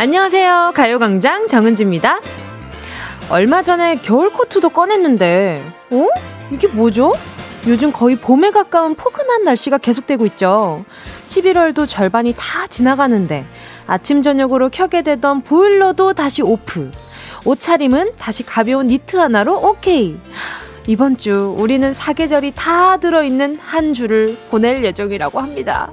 안녕하세요. 가요광장 정은지입니다. 얼마 전에 겨울 코트도 꺼냈는데, 어? 이게 뭐죠? 요즘 거의 봄에 가까운 포근한 날씨가 계속되고 있죠. 11월도 절반이 다 지나가는데, 아침, 저녁으로 켜게 되던 보일러도 다시 오프. 옷차림은 다시 가벼운 니트 하나로 오케이. 이번 주 우리는 사계절이 다 들어있는 한 주를 보낼 예정이라고 합니다.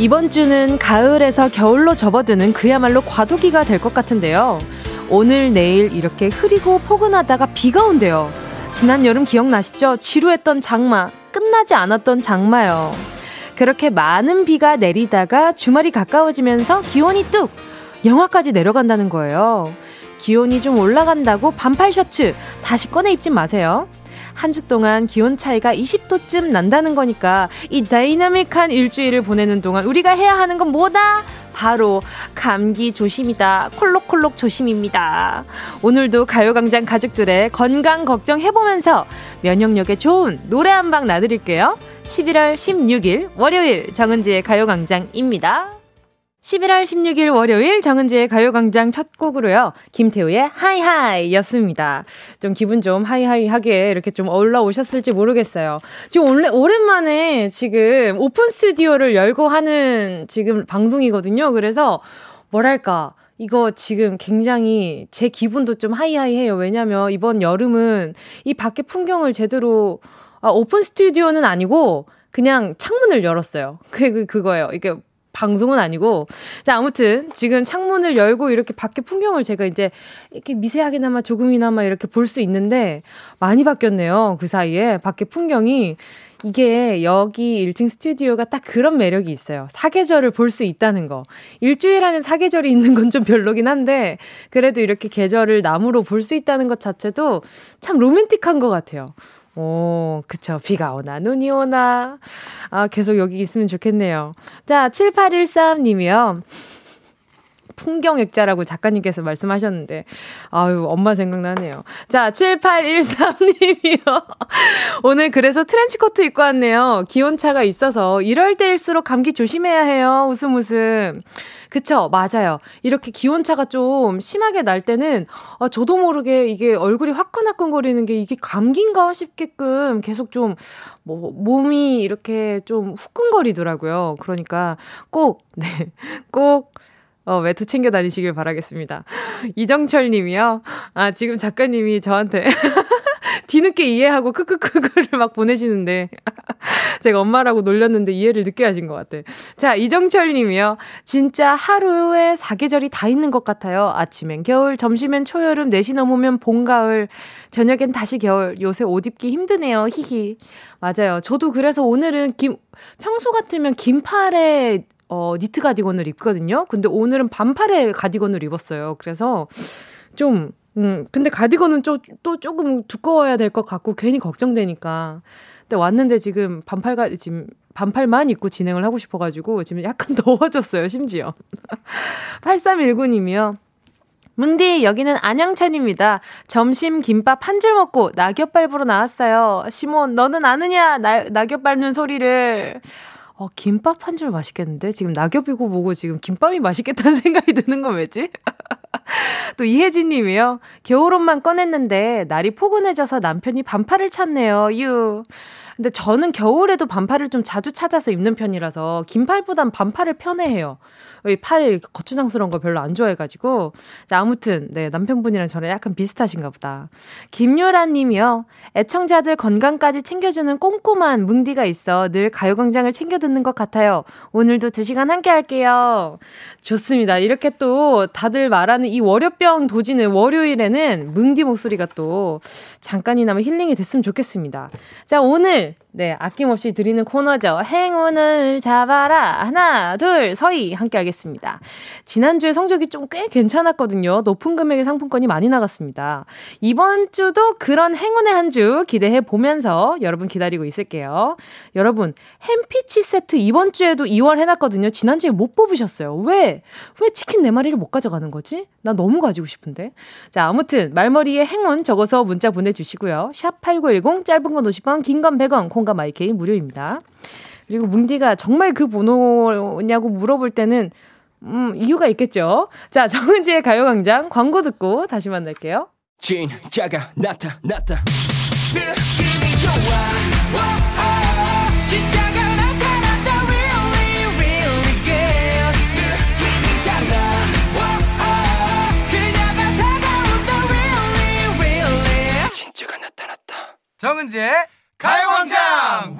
이번 주는 가을에서 겨울로 접어드는 그야말로 과도기가 될 것 같은데요. 오늘, 내일 이렇게 흐리고 포근하다가 비가 온대요. 지난 여름 기억나시죠? 지루했던 장마, 끝나지 않았던 장마요. 그렇게 많은 비가 내리다가 주말이 가까워지면서 기온이 뚝! 영하까지 내려간다는 거예요. 기온이 좀 올라간다고 반팔 셔츠 다시 꺼내 입지 마세요. 한 주 동안 기온 차이가 20도쯤 난다는 거니까 이 다이나믹한 일주일을 보내는 동안 우리가 해야 하는 건 뭐다? 바로 감기 조심이다. 콜록콜록 조심입니다. 오늘도 가요광장 가족들의 건강 걱정해보면서 면역력에 좋은 노래 한방 놔드릴게요. 11월 16일 월요일 정은지의 가요광장입니다. 11월 16일 월요일 정은지의 가요광장 첫 곡으로요. 김태우의 High High 였습니다. 좀 기분 좀 high high 하게 이렇게 좀 올라오셨을지 모르겠어요. 지금 원래 오랜만에 지금 오픈 스튜디오를 열고 하는 지금 방송이거든요. 그래서 뭐랄까. 이거 지금 굉장히 제 기분도 좀 high high 해요. 왜냐면 이번 여름은 이 밖에 풍경을 제대로 아, 오픈 스튜디오는 아니고 그냥 창문을 열었어요. 그게 그, 그거예요. 이게 방송은 아니고. 자, 아무튼 지금 창문을 열고 이렇게 밖에 풍경을 제가 이제 이렇게 미세하게나마 조금이나마 이렇게 볼 수 있는데 많이 바뀌었네요. 그 사이에 밖에 풍경이 이게 여기 1층 스튜디오가 딱 그런 매력이 있어요. 사계절을 볼 수 있다는 거. 일주일 안에 사계절이 있는 건 좀 별로긴 한데, 그래도 이렇게 계절을 나무로 볼 수 있다는 것 자체도 참 로맨틱한 것 같아요. 오, 그쵸. 비가 오나, 눈이 오나. 아, 계속 여기 있으면 좋겠네요. 자, 7813님이요. 풍경액자라고 작가님께서 말씀하셨는데, 아유, 엄마 생각나네요. 자, 7813님이요. 오늘 그래서 트렌치코트 입고 왔네요. 기온차가 있어서 이럴 때일수록 감기 조심해야 해요. 웃음 웃음. 그쵸, 맞아요. 이렇게 기온차가 좀 심하게 날 때는, 아, 저도 모르게 이게 얼굴이 화끈화끈거리는 게 이게 감기인가 싶게끔 계속 좀, 뭐, 몸이 이렇게 좀 후끈거리더라고요. 그러니까 꼭, 네, 꼭, 어, 외투 챙겨 다니시길 바라겠습니다. 이정철 님이요. 아, 지금 작가님이 저한테 뒤늦게 이해하고 크크크크를 막 보내시는데 제가 엄마라고 놀렸는데 이해를 늦게 하신 것 같아. 자, 이정철 님이요. 진짜 하루에 사계절이 다 있는 것 같아요. 아침엔 겨울, 점심엔 초여름, 내시 넘으면 봄, 가을, 저녁엔 다시 겨울. 요새 옷 입기 힘드네요. 히히. 맞아요. 저도 그래서 오늘은 김, 평소 같으면 긴팔에 어, 니트 가디건을 입거든요. 근데 오늘은 반팔에 가디건을 입었어요. 그래서 좀, 음, 근데 가디건은 좀, 또 조금 두꺼워야 될 것 같고 괜히 걱정되니까. 근데 왔는데 지금 반팔가, 지금 반팔만 입고 진행을 하고 싶어가지고 지금 약간 더워졌어요, 심지어. 8319님이요. 문디, 여기는 안양찬입니다. 점심 김밥 한 줄 먹고 낙엽 밟으러 나왔어요. 시몬, 너는 아느냐? 나, 낙엽 밟는 소리를. 어, 김밥 한 줄 맛있겠는데? 지금 낙엽이고 뭐고 지금 김밥이 맛있겠다는 생각이 드는 건 왜지? 또 이혜진 님이요. 겨울옷만 꺼냈는데 날이 포근해져서 남편이 반팔을 찾네요. 유. 근데 저는 겨울에도 반팔을 좀 자주 찾아서 입는 편이라서 긴팔보단 반팔을 편해해요. 팔이 거추장스러운 거 별로 안 좋아해가지고. 자, 아무튼, 네, 남편분이랑 저랑 약간 비슷하신가 보다. 김요란 님이요. 애청자들 건강까지 챙겨주는 꼼꼼한 뭉디가 있어 늘 가요광장을 챙겨 듣는 것 같아요. 오늘도 두 시간 함께 할게요. 좋습니다. 이렇게 또 다들 말하는 이 월요병 도지는 월요일에는 뭉디 목소리가 또 잠깐이나마 힐링이 됐으면 좋겠습니다. 자, 오늘 soon. 네, 아낌없이 드리는 코너죠. 행운을 잡아라. 하나, 둘, 서희. 함께 하겠습니다. 지난주에 성적이 좀 꽤 괜찮았거든요. 높은 금액의 상품권이 많이 나갔습니다. 이번 주도 그런 행운의 한 주 기대해 보면서 여러분 기다리고 있을게요. 여러분, 햄피치 세트 이번 주에도 2월 해놨거든요. 지난주에 못 뽑으셨어요. 왜? 왜 치킨 4마리를 못 가져가는 거지? 나 너무 가지고 싶은데. 자, 아무튼 말머리에 행운 적어서 문자 보내주시고요. 샵8910 짧은 건 50원, 긴 건 100원, 콩과 마이케이 무료입니다. 그리고 뭉디가 정말 그 번호냐고 물어볼 때는 음, 이유가 있겠죠. 자, 정은지의 가요광장 광고 듣고 다시 만날게요. 진짜가 나타났다. 느낌이 좋아. 정은지의 가요광장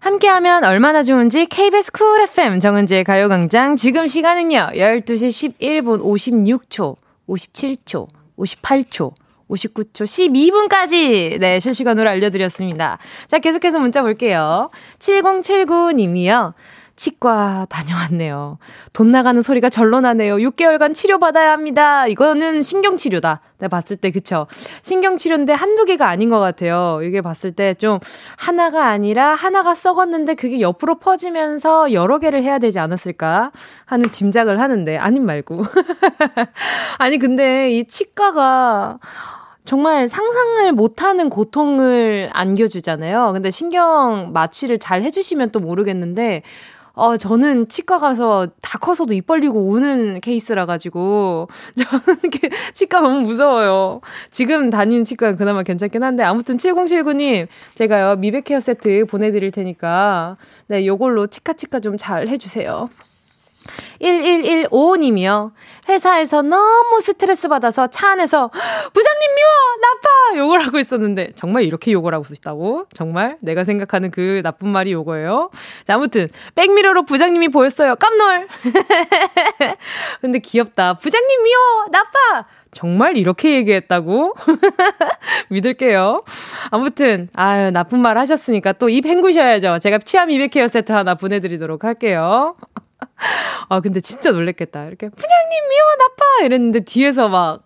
함께하면 얼마나 좋은지 KBS 쿨 FM 정은지의 가요광장 지금 시간은요 12시 11분 56초 57초 58초 59초 12분까지 네 실시간으로 알려드렸습니다. 자 계속해서 문자 볼게요. 7079님이요. 치과 다녀왔네요. 돈 나가는 소리가 절로 나네요. 6개월간 치료받아야 합니다. 이거는 신경치료다. 내가 봤을 때, 그쵸? 신경치료인데 한두 개가 아닌 것 같아요. 이게 봤을 때 좀 하나가 아니라 하나가 썩었는데 그게 옆으로 퍼지면서 여러 개를 해야 되지 않았을까 하는 짐작을 하는데, 아님 말고. 아니, 근데 이 치과가 정말 상상을 못하는 고통을 안겨주잖아요. 근데 신경 마취를 잘 해주시면 또 모르겠는데, 어, 저는 치과 가서 다 커서도 입 벌리고 우는 케이스라 가지고 저는 치과 너무 무서워요. 지금 다니는 치과는 그나마 괜찮긴 한데 아무튼 7079님 제가요 미백 헤어 세트 보내드릴 테니까 네 요걸로 치카치카 좀 잘 해주세요. 1115님이요. 회사에서 너무 스트레스 받아서 차 안에서 부장님 미워! 나빠! 욕을 하고 있었는데 정말 이렇게 욕을 하고 있다고? 정말 내가 생각하는 그 나쁜 말이 요거예요. 자, 아무튼 백미러로 부장님이 보였어요. 깜놀! 근데 귀엽다. 부장님 미워! 나빠! 정말 이렇게 얘기했다고? 믿을게요. 아무튼, 아유, 나쁜 말 하셨으니까 또 입 헹구셔야죠. 제가 치아 미백 헤어 세트 하나 보내드리도록 할게요. 아, 근데 진짜 놀랬겠다. 이렇게, 부장님 미워, 나빠! 이랬는데 뒤에서 막,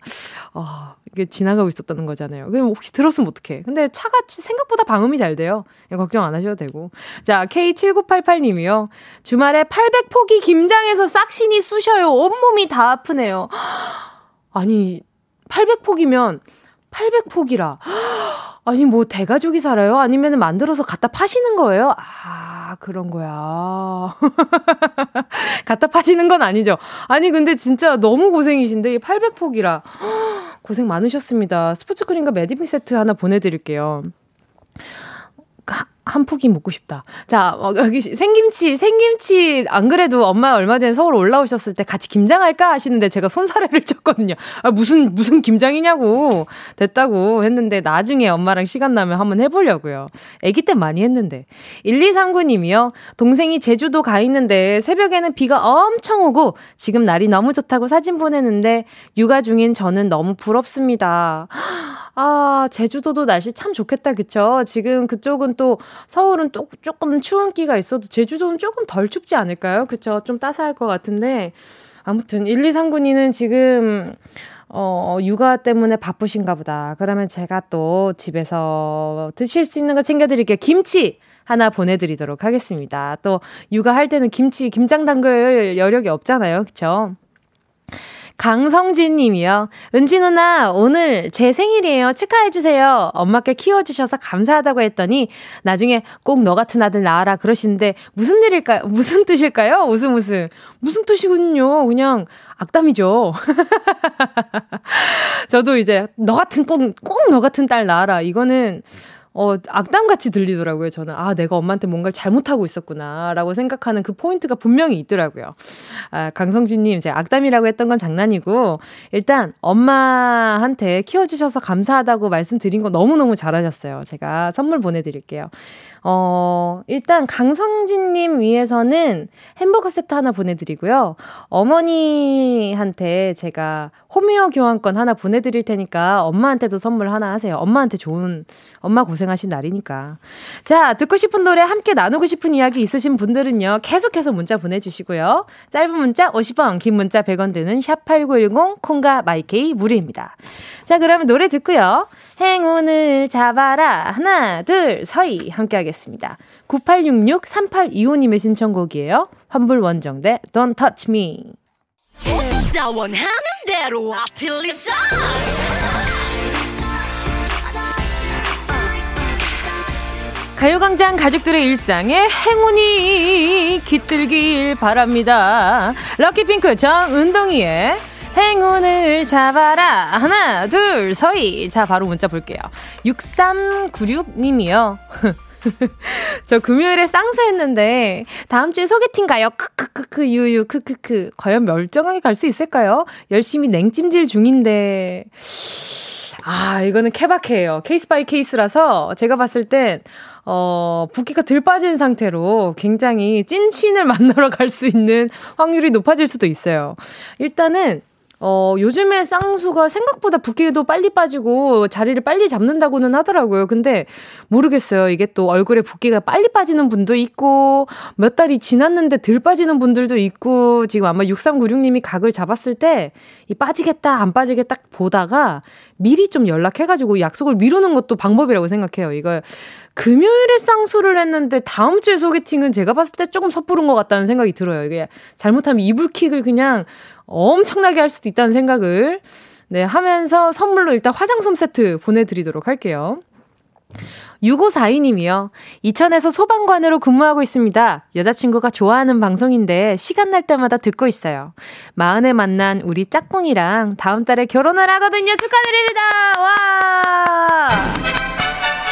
어, 이게 지나가고 있었다는 거잖아요. 그럼 혹시 들었으면 어떡해. 근데 차가 생각보다 방음이 잘 돼요. 걱정 안 하셔도 되고. 자, K7988님이요. 주말에 800포기 김장에서 싹신이 쑤셔요. 온몸이 다 아프네요. 아니, 800포기면 800포기라. 아니, 뭐, 대가족이 살아요? 아니면 만들어서 갖다 파시는 거예요? 아, 그런 거야. 갖다 파시는 건 아니죠. 아니, 근데 진짜 너무 고생이신데, 800포기라. 고생 많으셨습니다. 스포츠 크림과 매디핑 세트 하나 보내드릴게요. 한 포기 먹고 싶다. 자, 어, 여기 생김치, 생김치, 안 그래도 엄마 얼마 전에 서울 올라오셨을 때 같이 김장할까 하시는데 제가 손사래를 쳤거든요. 아, 무슨, 무슨 김장이냐고. 됐다고 했는데 나중에 엄마랑 시간 나면 한번 해보려고요. 아기 때 많이 했는데. 1239님이요. 동생이 제주도 가 있는데 새벽에는 비가 엄청 오고 지금 날이 너무 좋다고 사진 보내는데 육아 중인 저는 너무 부럽습니다. 아, 제주도도 날씨 참 좋겠다, 그쵸? 지금 그쪽은 또 서울은 또 조금 추운 기가 있어도 제주도는 조금 덜 춥지 않을까요? 그쵸? 좀 따스할 것 같은데. 아무튼 1239님은 지금 어, 육아 때문에 바쁘신가 보다. 그러면 제가 또 집에서 드실 수 있는 거 챙겨드릴게요. 김치! 하나 보내드리도록 하겠습니다. 또 육아할 때는 김치, 김장 담글 여력이 없잖아요. 그쵸? 강성진 님이요. 은지 누나, 오늘 제 생일이에요. 축하해주세요. 엄마께 키워주셔서 감사하다고 했더니, 나중에 꼭 너 같은 아들 낳아라 그러시는데, 무슨 일일까요? 무슨 뜻일까요? 웃음 웃음. 무슨 뜻이군요. 그냥 악담이죠. 저도 이제, 너 같은, 꼭, 꼭 너 같은 딸 낳아라. 이거는, 어, 악담같이 들리더라고요, 저는. 아, 내가 엄마한테 뭔가를 잘못하고 있었구나, 라고 생각하는 그 포인트가 분명히 있더라고요. 아, 강성진님, 제가 악담이라고 했던 건 장난이고, 일단 엄마한테 키워주셔서 감사하다고 말씀드린 거 너무너무 잘하셨어요. 제가 선물 보내드릴게요. 어, 일단 강성진님 위해서는 햄버거 세트 하나 보내드리고요. 어머니한테 제가 홈웨어 교환권 하나 보내드릴 테니까 엄마한테도 선물 하나 하세요. 엄마한테 좋은, 엄마 고생하신 날이니까. 자, 듣고 싶은 노래 함께 나누고 싶은 이야기 있으신 분들은요. 계속해서 문자 보내주시고요. 짧은 문자 50원, 긴 문자 100원 드는 샵8910, 콩과 마이케이 무료입니다. 자, 그러면 노래 듣고요. 행운을 잡아라. 하나, 둘, 서희. 함께 하겠습니다. 9866-3825님의 신청곡이에요. 환불 원정대 Don't Touch Me. 가요광장 가족들의 일상에 행운이 깃들길 바랍니다. 럭키핑크 정은동이의 행운을 잡아라. 하나, 둘, 서희. 자, 바로 문자 볼게요. 6396님이요. 저 금요일에 쌍수했는데 다음 주에 소개팅 가요. 크크크크 유유 크크크. 과연 멀쩡하게 갈 수 있을까요? 열심히 냉찜질 중인데. 아, 이거는 케바케예요. case by case라서 제가 봤을 땐 어, 붓기가 덜 빠진 상태로 굉장히 찐친을 만나러 갈 수 있는 확률이 높아질 수도 있어요. 일단은 어, 요즘에 쌍수가 생각보다 붓기도 빨리 빠지고 자리를 빨리 잡는다고는 하더라고요. 근데 모르겠어요. 이게 또 얼굴에 붓기가 빨리 빠지는 분도 있고 몇 달이 지났는데 덜 빠지는 분들도 있고 지금 아마 6396님이 각을 잡았을 때 이 빠지겠다 안 빠지겠다 보다가 미리 좀 연락해가지고 약속을 미루는 것도 방법이라고 생각해요. 이거 금요일에 쌍수를 했는데 다음 주에 소개팅은 제가 봤을 때 조금 섣부른 것 같다는 생각이 들어요. 이게 잘못하면 이불킥을 그냥 엄청나게 할 수도 있다는 생각을 네, 하면서 선물로 일단 화장솜 세트 보내드리도록 할게요. 6542님이요. 이천에서 소방관으로 근무하고 있습니다. 여자친구가 좋아하는 방송인데 시간 날 때마다 듣고 있어요. 마흔에 만난 우리 짝꿍이랑 다음 달에 결혼을 하거든요. 축하드립니다. 와!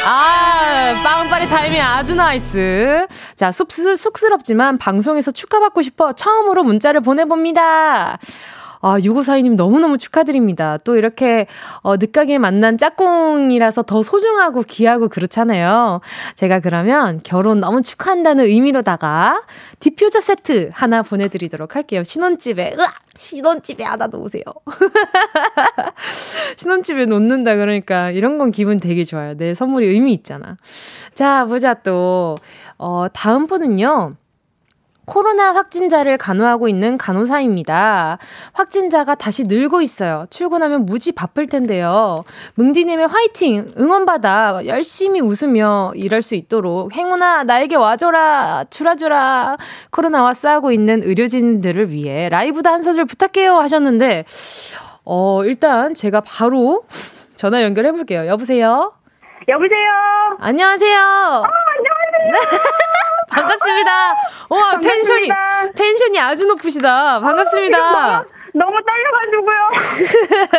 아, 빵빠레 타이밍 아주 nice. 자, 쑥스, 쑥스럽지만 방송에서 축하받고 싶어 처음으로 문자를 보내봅니다. 아, 6542님 너무너무 축하드립니다. 또 이렇게, 어, 늦게 만난 짝꿍이라서 더 소중하고 귀하고 그렇잖아요. 제가 그러면 결혼 너무 축하한다는 의미로다가 디퓨저 세트 하나 보내드리도록 할게요. 신혼집에, 으악! 신혼집에 하나 놓으세요. 신혼집에 놓는다 그러니까 이런 건 기분 되게 좋아요. 내 선물이 의미 있잖아. 자, 보자 또. 어, 다음 분은요. 코로나 확진자를 간호하고 있는 간호사입니다. 확진자가 다시 늘고 있어요. 출근하면 무지 바쁠 텐데요. 뭉디님의 화이팅! 응원받아 열심히 웃으며 일할 수 있도록 행운아, 나에게 와줘라! 줄아줘라! 코로나와 싸우고 있는 의료진들을 위해 라이브도 한 소절 부탁해요! 하셨는데, 어, 일단 제가 바로 전화 연결해 볼게요. 여보세요? 여보세요? 안녕하세요? 어, 안녕하세요? 반갑습니다. 와, 텐션이, 텐션이 아주 높으시다. 반갑습니다. 아, 너무 떨려가지고요.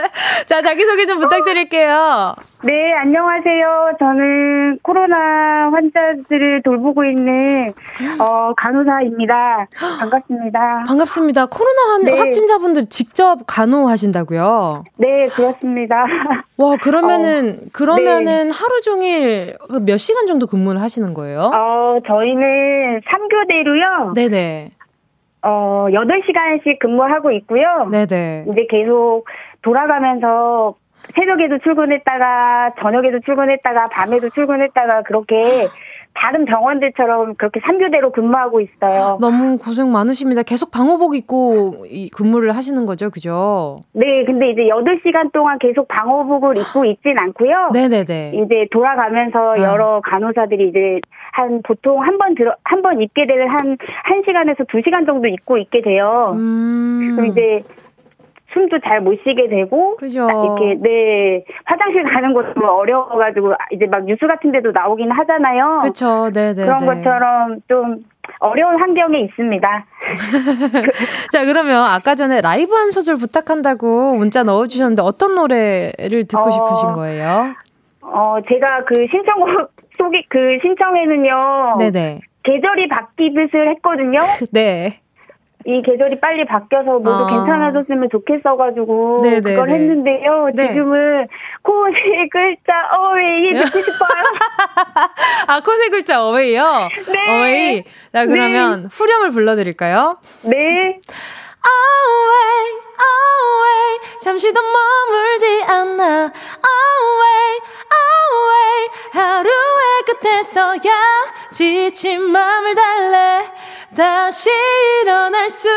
자, 자기소개 좀 부탁드릴게요. 네, 안녕하세요. 저는 코로나 환자들을 돌보고 있는, 어, 간호사입니다. 반갑습니다. 반갑습니다. 코로나 네. 확진자분들 직접 간호하신다고요? 네, 그렇습니다. 와, 그러면은, 어, 그러면은 네. 하루 종일 몇 시간 정도 근무를 하시는 거예요? 어, 저희는 3교대로요. 네네. 어, 8시간씩 근무하고 있고요. 네네. 이제 계속 돌아가면서 새벽에도 출근했다가 저녁에도 출근했다가 밤에도 출근했다가 그렇게 다른 병원들처럼 그렇게 3교대로 근무하고 있어요. 너무 고생 많으십니다. 계속 방호복 입고 근무를 하시는 거죠, 그죠? 네, 근데 이제 8시간 동안 계속 방호복을 입고 있진 않고요. 네네네. 이제 돌아가면서 아. 여러 간호사들이 이제 한 보통 한 번 들어, 한 번 입게 되면 한 1시간에서 2시간 정도 입고 있게 돼요. 음. 그럼 이제 숨도 잘 못 쉬게 되고 그죠. 이렇게 네 화장실 가는 것도 어려워가지고 이제 막 뉴스 같은 데도 나오긴 하잖아요. 그렇죠, 네, 네. 그런 네. 것처럼 좀 어려운 환경에 있습니다. 자 그러면 아까 전에 라이브 한 소절 부탁한다고 문자 넣어주셨는데 어떤 노래를 듣고 어, 싶으신 거예요? 어 제가 그 신청곡 소개 그 신청에는요. 네네. 계절이 바뀌듯을 했거든요. 네. 이 계절이 빨리 바뀌어서 모두 아. 괜찮아졌으면 좋겠어가지고 네네네. 그걸 했는데요. 네. 지금은 코세 글자 어웨이 듣고 싶어요. 아 코세 글자 어웨이요? 네. 어웨이. 자 그러면 네. 후렴을 불러드릴까요? 네. away, away. 잠시 더 머물지 않아. away, away. 하루의 끝에서야 지친 마음을 달래. 다시 일어날 수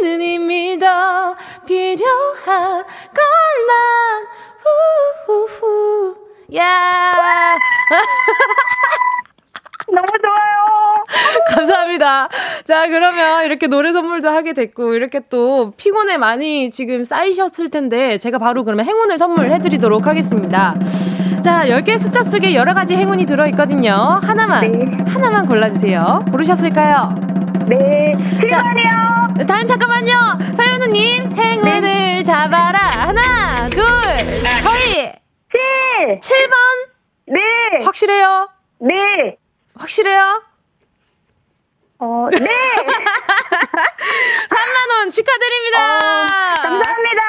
있는 힘이 더 필요한 걸난 후후후 야 너무 좋아요. 감사합니다. 자, 그러면 이렇게 노래 선물도 하게 됐고, 이렇게 또 피곤에 많이 지금 쌓이셨을 텐데, 제가 바로 그러면 행운을 선물해드리도록 하겠습니다. 자, 10개 숫자 속에 여러 가지 행운이 들어있거든요. 하나만, 네. 하나만 골라주세요. 고르셨을까요? 네. 7번이요. 다음 잠깐만요. 사연우님, 행운을 네. 잡아라. 하나, 둘, 서희. 7. 7번. 네. 확실해요? 네. 확실해요? 어, 네. 3만 원 축하드립니다. 어, 감사합니다.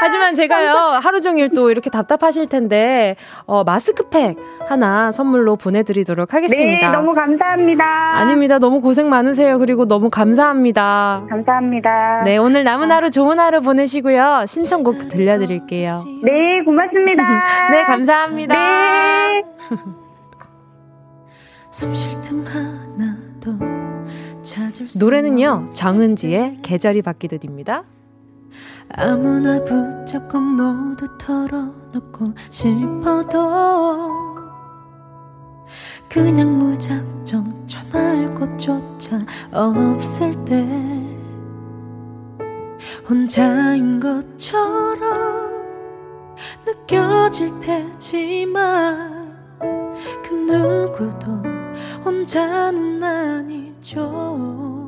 하지만 제가요 하루 종일 또 이렇게 답답하실 텐데 어, 마스크팩 하나 선물로 보내드리도록 하겠습니다. 네, 너무 감사합니다. 아닙니다. 너무 고생 많으세요. 그리고 너무 감사합니다. 감사합니다. 네, 오늘 남은 하루 좋은 하루 보내시고요. 신청곡 들려드릴게요. 네, 고맙습니다. 네, 감사합니다. 네. 노래는요 정은지의 계절이 바뀌듯입니다. 아무나 붙잡고 모두 털어놓고 싶어도 그냥 무작정 전화할 곳조차 없을 때 혼자인 것처럼 느껴질 테지만 그 누구도 혼자는 아니죠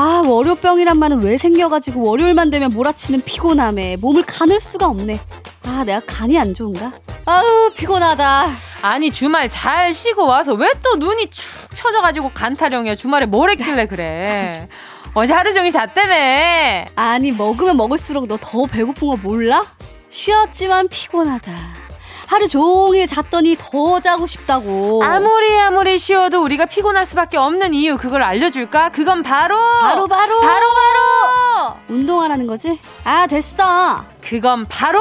아, 월요병이란 말은 왜 생겨가지고 월요일만 되면 몰아치는 피곤함에 몸을 가눌 수가 없네. 아, 내가 간이 안 좋은가? 아우, 피곤하다. 아니, 주말 잘 쉬고 와서 왜 또 눈이 축 처져가지고 간타령이야. 주말에 뭘 했길래 그래. 어제 하루 종일 잤다며. 아니, 먹으면 먹을수록 너 더 배고픈 거 몰라? 쉬었지만 피곤하다. 하루 종일 잤더니 더 자고 싶다고. 아무리 아무리 쉬어도 우리가 피곤할 수밖에 없는 이유 그걸 알려줄까? 그건 바로 바로 바로 바로 바로 운동하라는 거지? 아 됐어. 그건 바로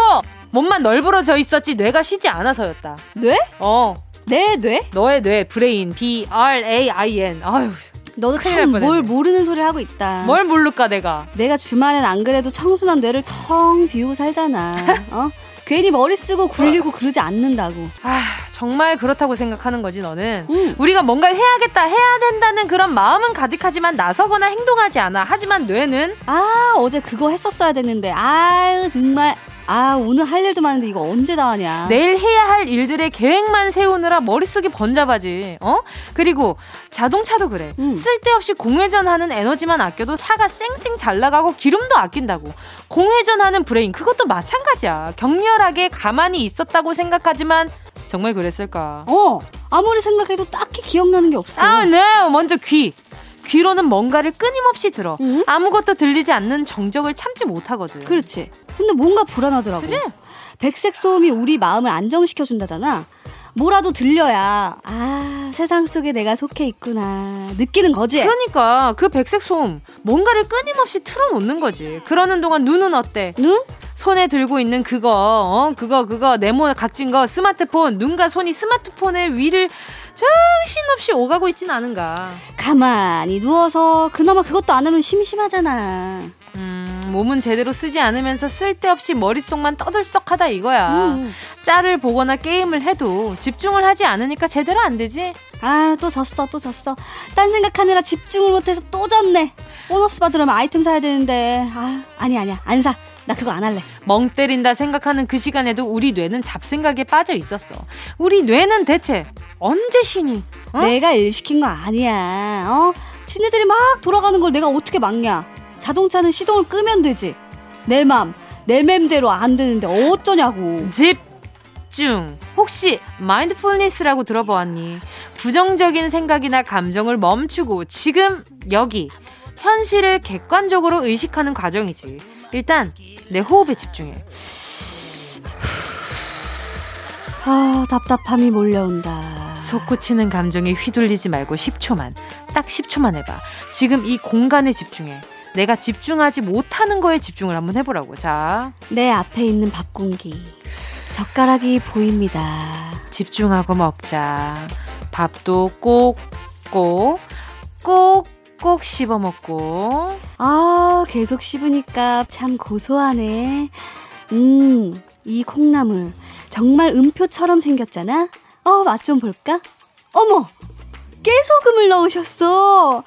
몸만 널브러져 있었지 뇌가 쉬지 않아서였다. 뇌? 어. 내 뇌? 너의 뇌 brain B R A I N. 아유. 너도 참 뭘 모르는 소리를 하고 있다. 뭘 모를까 내가? 내가 주말엔 안 그래도 청순한 뇌를 텅 비우고 살잖아. 어? 괜히 머리 쓰고 굴리고 그러지 않는다고. 아, 정말 그렇다고 생각하는 거지, 너는. 음. 우리가 뭔가를 해야겠다, 해야 된다는 그런 마음은 가득하지만 나서거나 행동하지 않아. 하지만 뇌는. 아, 어제 그거 했었어야 됐는데. 아유, 정말. 아, 오늘 할 일도 많은데 이거 언제 다 하냐. 내일 해야 할 일들의 계획만 세우느라 머릿속이 번잡하지. 어? 그리고 자동차도 그래. 음. 쓸데없이 공회전하는 에너지만 아껴도 차가 쌩쌩 잘 나가고 기름도 아낀다고. 공회전하는 brain 그것도 마찬가지야. 격렬하게 가만히 있었다고 생각하지만 정말 그랬을까? 어, 아무리 생각해도 딱히 기억나는 게 없어. 아, 네. 먼저 귀. 귀로는 뭔가를 끊임없이 들어. 음? 아무것도 들리지 않는 정적을 참지 못하거든. 그렇지. 근데 뭔가 불안하더라고. 그치? 백색 소음이 우리 마음을 안정시켜 준다잖아. 뭐라도 들려야 아 세상 속에 내가 속해 있구나 느끼는 거지. 그러니까 그 백색 소음 뭔가를 끊임없이 틀어놓는 거지. 그러는 동안 눈은 어때? 눈? 손에 들고 있는 그거 어 그거 그거 네모 각진 거 스마트폰 눈과 손이 스마트폰의 위를 정신없이 오가고 있진 않은가. 가만히 누워서 그나마 그것도 안 하면 심심하잖아. 음 몸은 제대로 쓰지 않으면서 쓸데없이 머릿속만 떠들썩하다 이거야. 음. 짤을 보거나 게임을 해도 집중을 하지 않으니까 제대로 안 되지. 아, 또 졌어, 또 졌어. 딴 생각하느라 집중을 못해서 또 졌네. 보너스 받으려면 아이템 사야 되는데. 아, 아니, 아니야. 안 사. 나 그거 안 할래. 멍 때린다 생각하는 그 시간에도 우리 뇌는 잡생각에 빠져 있었어. 우리 뇌는 대체 언제 쉬니? 어? 내가 일 시킨 거 아니야. 어? 지네들이 막 돌아가는 걸 내가 어떻게 막냐? 자동차는 시동을 끄면 되지. 내 맘, 내 맘대로 안 되는데 어쩌냐고. 집중. 혹시 마인드풀니스라고 들어보았니? 부정적인 생각이나 감정을 멈추고 지금 여기 현실을 객관적으로 의식하는 과정이지. 일단 내 호흡에 집중해. 아, 답답함이 몰려온다. 솟구치는 감정에 휘둘리지 말고 10초만, 딱 10초만 해봐. 지금 이 공간에 집중해. 내가 집중하지 못하는 거에 집중을 한번 해보라고. 자. 내 앞에 있는 밥 공기. 젓가락이 보입니다. 집중하고 먹자. 밥도 꼭, 꼭, 꼭, 꼭 씹어 먹고. 아, 계속 씹으니까 참 고소하네. 음, 이 콩나물 정말 음표처럼 생겼잖아? 어, 맛 좀 볼까? 어머! 깨소금을 넣으셨어.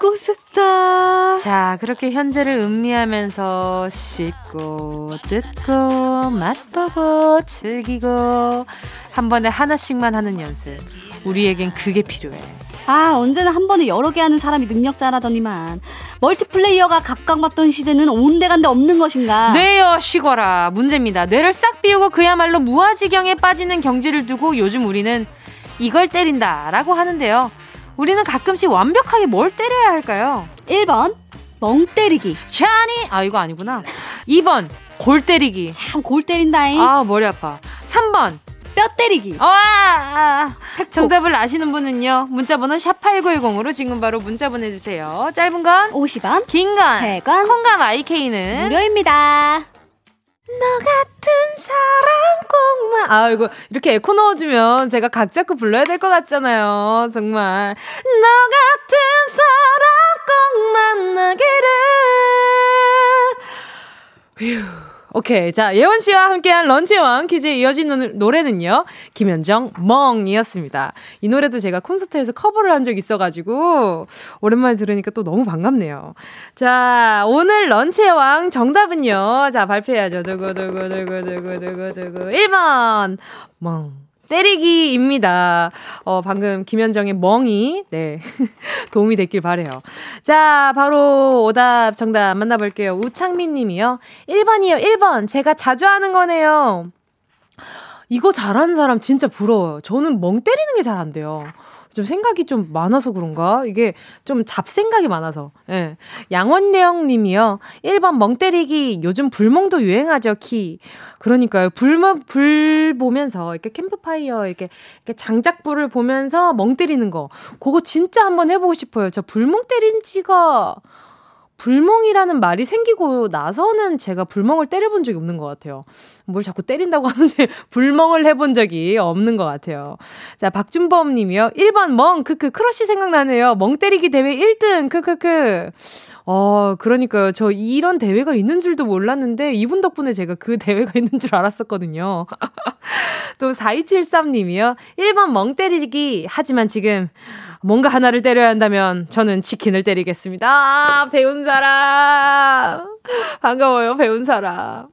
고습다. 자, 그렇게 현재를 음미하면서 씹고, 뜯고, 맛보고, 즐기고, 한 번에 하나씩만 하는 연습. 우리에겐 그게 필요해. 아, 언제나 한 번에 여러 개 하는 사람이 능력자라더니만. 멀티플레이어가 각광받던 시대는 온데간데 없는 것인가? 뇌여 쉬거라. 문제입니다. 뇌를 싹 비우고 그야말로 무아지경에 빠지는 경지를 두고 요즘 우리는 이걸 때린다 라고 하는데요. 우리는 가끔씩 완벽하게 뭘 때려야 할까요? 1번, 멍 때리기. 샤니! 아, 이거 아니구나. 2번, 골 때리기. 참, 골 때린다잉. 아, 머리 아파. 3번, 뼈 때리기. 아, 아, 아. 정답을 아시는 분은요. 문자번호 샵8910으로 지금 바로 문자 보내주세요. 짧은 건 50원, 긴 건 100원, 콩감 IK는 무료입니다. 너 같은 사람 꼭만 아 이거 이렇게 에코 넣어주면 제가 각 잡고 불러야 될 것 같잖아요. 정말. 너 같은 사람 꼭 만나기를. 휴 오케이. 자, 예원 씨와 함께한 런치왕 퀴즈에 이어진 노래는요. 김현정, 멍이었습니다. 이 노래도 제가 콘서트에서 커버를 한적 있어가지고, 오랜만에 들으니까 또 너무 반갑네요. 자, 오늘 런치의 왕 정답은요. 자, 발표해야죠. 두구두구두구두구두구두구. 1번, 멍. 때리기입니다. 어, 방금 김현정의 멍이, 네. 도움이 됐길 바래요 자, 바로 오답 정답 만나볼게요. 우창민 님이요. 1번이요, 1번. 제가 자주 하는 거네요. 이거 잘하는 사람 진짜 부러워요. 저는 멍 때리는 게 잘 안 돼요. 좀 생각이 좀 많아서 그런가? 이게 좀 잡생각이 많아서. 예. 양원령 님이요. 1번 멍 때리기 요즘 불멍도 유행하죠, 키. 그러니까요. 불멍, 불 보면서 이렇게 캠프파이어 이렇게, 이렇게 장작불을 보면서 멍 때리는 거. 그거 진짜 한번 해보고 싶어요. 저 불멍 때린 지가 불멍이라는 말이 생기고 나서는 제가 불멍을 때려본 적이 없는 것 같아요. 뭘 자꾸 때린다고 하는지 불멍을 해본 적이 없는 것 같아요. 자, 박준범 님이요. 1번 멍, 크크, 크러쉬 생각나네요. 멍 때리기 대회 1등, 크크크. 어, 그러니까요. 저 이런 대회가 있는 줄도 몰랐는데 이분 덕분에 제가 그 대회가 있는 줄 알았었거든요. 또 4273 님이요. 1번 멍 때리기. 하지만 지금 뭔가 하나를 때려야 한다면 저는 치킨을 때리겠습니다. 아, 배운 사람. 반가워요, 배운 사람.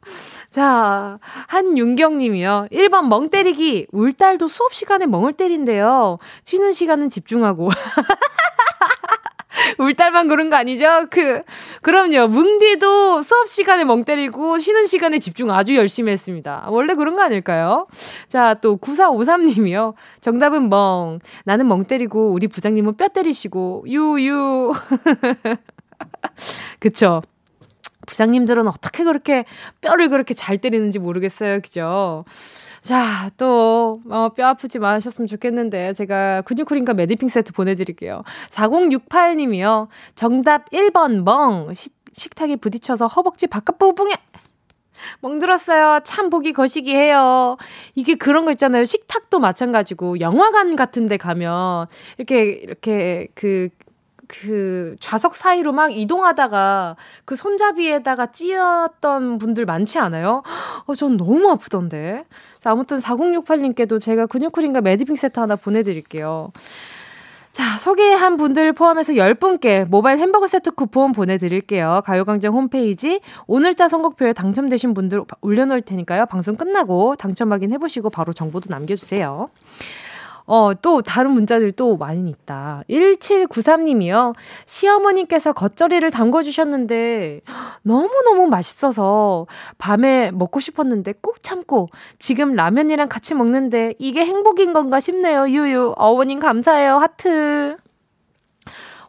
자, 한윤경 님이요. 1번 멍 때리기. 울 딸도 수업 시간에 멍을 때린대요. 쉬는 시간은 집중하고. 울딸만 그런 거 아니죠? 그, 그럼요. 뭉디도 수업 시간에 멍 때리고 쉬는 시간에 집중 아주 열심히 했습니다. 원래 그런 거 아닐까요? 자, 또 9453님이요. 정답은 멍. 나는 멍 때리고 우리 부장님은 뼈 때리시고, 유, 유. 그쵸. 부장님들은 어떻게 그렇게 뼈를 그렇게 잘 때리는지 모르겠어요. 그죠? 자, 또, 어, 뼈 아프지 마셨으면 좋겠는데, 제가 근육크림과 매디핑 세트 보내드릴게요. 4068님이요. 정답 1번 멍. 시, 식탁에 부딪혀서 허벅지 바깥 부분에 멍들었어요. 참 보기 거시기 해요. 이게 그런 거 있잖아요. 식탁도 마찬가지고 영화관 같은 데 가면 이렇게 이렇게 그그 좌석 사이로 막 이동하다가 그 손잡이에다가 찧었던 분들 많지 않아요? 어, 전 너무 아프던데. 자, 아무튼 4068님께도 제가 근육쿨인가 매디핑 세트 하나 보내드릴게요. 자, 소개한 분들 포함해서 10분께 모바일 햄버거 세트 쿠폰 보내드릴게요. 가요광장 홈페이지 오늘자 선곡표에 당첨되신 분들 올려놓을 테니까요. 방송 끝나고 당첨 확인해보시고 바로 정보도 남겨주세요. 어, 또 다른 문자들 또 많이 있다. 1793님이요. 시어머님께서 겉절이를 담궈주셨는데 너무너무 맛있어서 밤에 먹고 싶었는데 꾹 참고 지금 라면이랑 같이 먹는데 이게 행복인 건가 싶네요. 유유. 어머님 감사해요. 하트.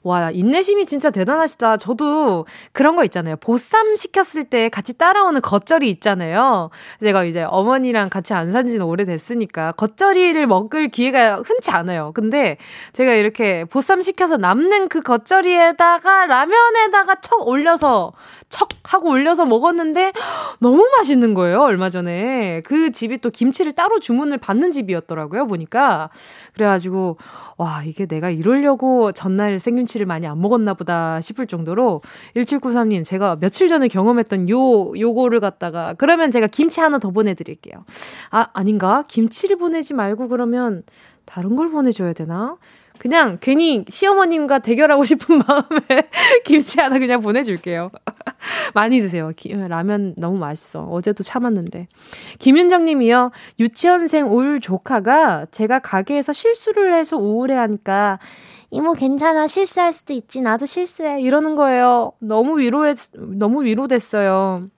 와, 인내심이 진짜 대단하시다. 저도 그런 거 있잖아요. 보쌈 시켰을 때 같이 따라오는 겉절이 있잖아요. 제가 이제 어머니랑 같이 안 산 지는 오래됐으니까 겉절이를 먹을 기회가 흔치 않아요. 근데 제가 이렇게 보쌈 시켜서 남는 그 겉절이에다가 라면에다가 척 올려서 척 하고 올려서 먹었는데 너무 맛있는 거예요. 얼마 전에. 그 집이 또 김치를 따로 주문을 받는 집이었더라고요. 보니까. 그래가지고 와, 이게 내가 이러려고 전날 생김치를 많이 안 먹었나 보다 싶을 정도로 1793님 제가 며칠 전에 경험했던 요 요거를 갖다가 그러면 제가 김치 하나 더 보내 드릴게요. 아, 아닌가? 김치를 보내지 말고 그러면 다른 걸 보내 줘야 되나? 그냥 괜히 시어머님과 대결하고 싶은 마음에 김치 하나 그냥 보내줄게요. 많이 드세요. 기, 라면 너무 맛있어. 어제도 참았는데. 김윤정 님이요. 유치원생 울 조카가 제가 가게에서 실수를 해서 우울해하니까 이모 괜찮아 실수할 수도 있지 나도 실수해 이러는 거예요. 너무 위로해 너무 위로됐어요.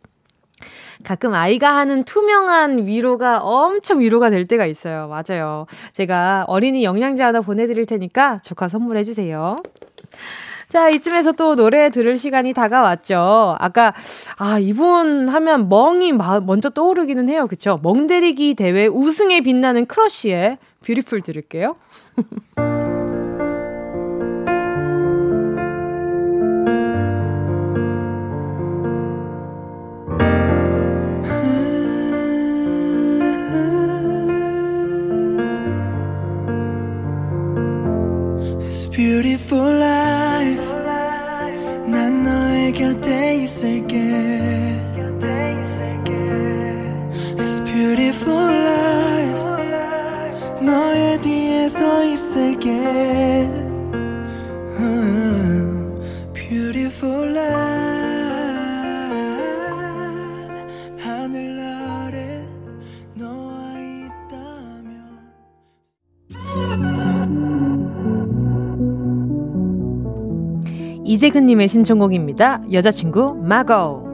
가끔 아이가 하는 투명한 위로가 엄청 위로가 될 때가 있어요. 맞아요. 제가 어린이 영양제 하나 보내드릴 테니까 조카 선물해주세요. 자, 이쯤에서 또 노래 들을 시간이 다가왔죠. 아까, 아, 이분 하면 멍이 먼저 떠오르기는 해요. 그쵸? 멍 때리기 대회 우승에 빛나는 크러쉬의 Beautiful 들을게요. beautiful life 난 너의 곁에 있을게 It's beautiful life 너의 뒤에 서 있을게 Beautiful life 이재근님의 신청곡입니다. 여자친구 마고.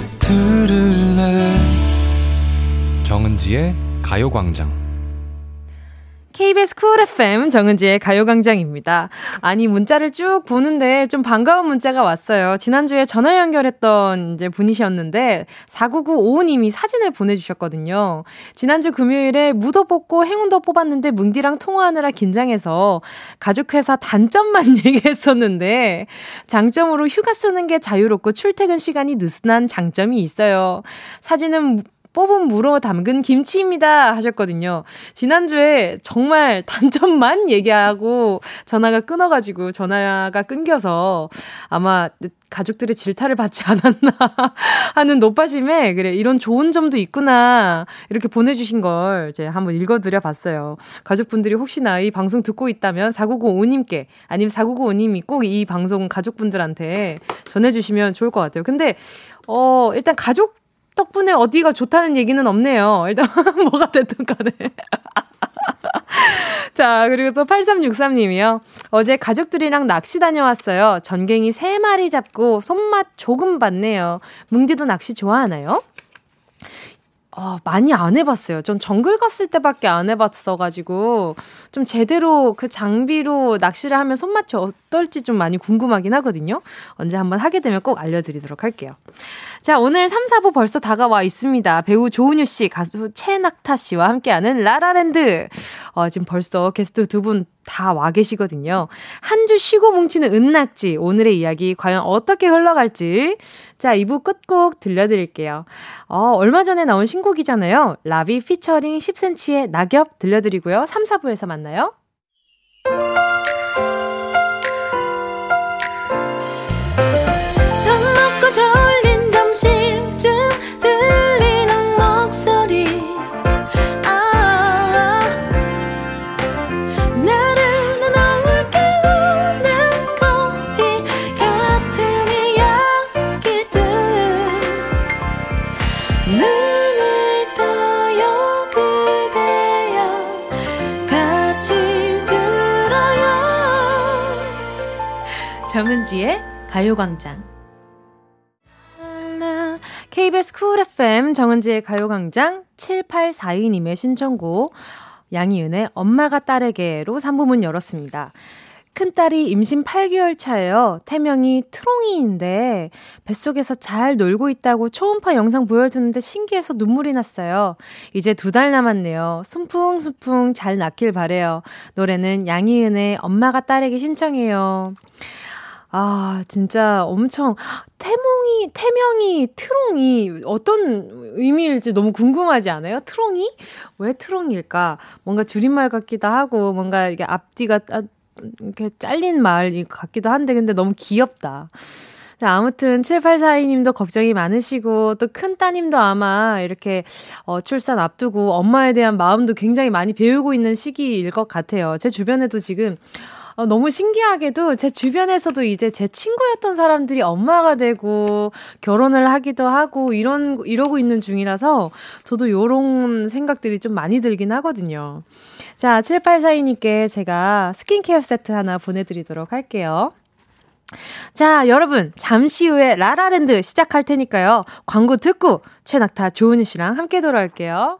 들을래? 정은지의 가요광장 KBS 쿨 FM 정은지의 가요광장입니다. 아니, 문자를 쭉 보는데 좀 반가운 문자가 왔어요. 지난주에 전화 연결했던 이제 분이셨는데, 4995님이 사진을 보내주셨거든요. 지난주 금요일에 무도 뽑고 행운도 뽑았는데 뭉디랑 통화하느라 긴장해서 가족회사 단점만 얘기했었는데, 장점으로 휴가 쓰는 게 자유롭고 출퇴근 시간이 느슨한 장점이 있어요. 사진은 뽑은 무로 담근 김치입니다. 하셨거든요. 지난주에 정말 단점만 얘기하고 전화가 끊어가지고 전화가 끊겨서 아마 가족들의 질타를 받지 않았나 하는 노파심에 그래 이런 좋은 점도 있구나 이렇게 보내주신 걸 이제 한번 읽어드려 봤어요. 가족분들이 혹시나 이 방송 듣고 있다면 4995님께 아니면 4995님이 꼭 이 방송 가족분들한테 전해주시면 좋을 것 같아요. 근데 어 일단 가족 덕분에 어디가 좋다는 얘기는 없네요. 일단 뭐가 됐든 간에. 자, 그리고 또 8363님이요. 어제 가족들이랑 낚시 다녀왔어요. 전갱이 3마리 잡고 손맛 조금 봤네요. 뭉디도 낚시 좋아하나요? 어, 많이 안 해봤어요. 전 정글 갔을 때밖에 안 해봤어가지고, 좀 제대로 그 장비로 낚시를 하면 손맛이 어떨지 좀 많이 궁금하긴 하거든요. 언제 한번 하게 되면 꼭 알려드리도록 할게요. 자, 오늘 3, 4부 벌써 다가와 있습니다. 배우 조은유 씨, 가수 최낙타 씨와 함께하는 라라랜드. 어, 지금 벌써 게스트 두 분 다 와 계시거든요. 한 주 쉬고 뭉치는 은낙지. 오늘의 이야기 과연 어떻게 흘러갈지. 자, 2부 끝곡 들려드릴게요. 어, 얼마 전에 나온 신곡이잖아요. 라비 피처링 10cm의 낙엽 들려드리고요. 3, 4부에서 만나요. 정은지의 가요광장. KBS 쿨 FM 정은지의 가요광장 7842님의 신청곡 양희은의 엄마가 딸에게로 3부문 열었습니다. 큰딸이 임신 8개월 차예요. 태명이 트롱이인데 뱃속에서 잘 놀고 있다고 초음파 영상 보여주는데 신기해서 눈물이 났어요. 이제 두 달 남았네요. 순풍순풍 잘 낳길 바래요. 노래는 양희은의 엄마가 딸에게 신청해요. 아, 진짜 엄청 태몽이, 태명이, 트롱이 어떤 의미일지 너무 궁금하지 않아요? 트롱이? 왜 트롱일까? 뭔가 줄임말 같기도 하고, 뭔가 이게 앞뒤가 이렇게 잘린 말 같기도 한데, 근데 너무 귀엽다. 자, 아무튼 7842님도 걱정이 많으시고 또 큰 따님도 아마 이렇게 어, 출산 앞두고 엄마에 대한 마음도 굉장히 많이 배우고 있는 시기일 것 같아요. 제 주변에도 지금 어, 너무 신기하게도 제 주변에서도 이제 제 친구였던 사람들이 엄마가 되고 결혼을 하기도 하고 이런, 이러고 있는 중이라서 저도 요런 생각들이 좀 많이 들긴 하거든요. 자, 7842님께 제가 스킨케어 세트 하나 보내 드리도록 할게요. 자, 여러분, 잠시 후에 라라랜드 시작할 테니까요. 광고 듣고 최낙타 조은희 씨랑 함께 돌아올게요.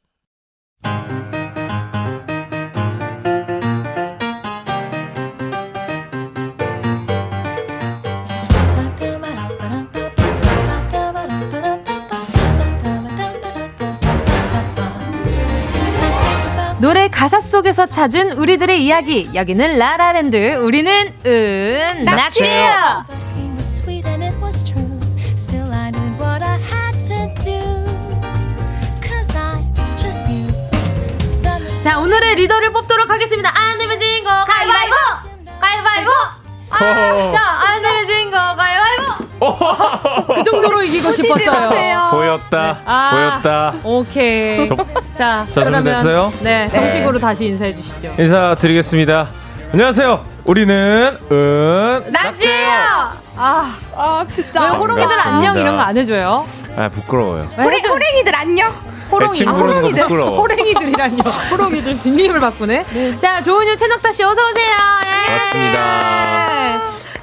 노래 가사 속에서 찾은 우리들의 이야기. 여기는 라라랜드. 우리는 은 낙지예요. 오늘의 리더를 뽑도록 하겠습니다. 안 내면 진거 가위바위보! 가위바위보! 아, 자, 안 내면 진거 가위바위보! 그 정도로 이기고 싶었어요. 보였다. 네. 아, 보였다. 오케이. 저, 자, 자, 그러면 됐어요? 네, 정식으로 네. 다시 인사해 주시죠. 인사드리겠습니다. 안녕하세요. 우리는 은 낙지예요. 아, 아 진짜. 왜 호롱이들 안녕 이런 거 안 해줘요? 아 부끄러워요. 호랭, 호랭이들 안녕. 호롱이. 아, 호롱이들. 호랭이들이란요. 호롱이들 닉네임을 바꾸네. 네. 자, 조은유 채널 다시 어서 오세요. 예. 반갑습니다.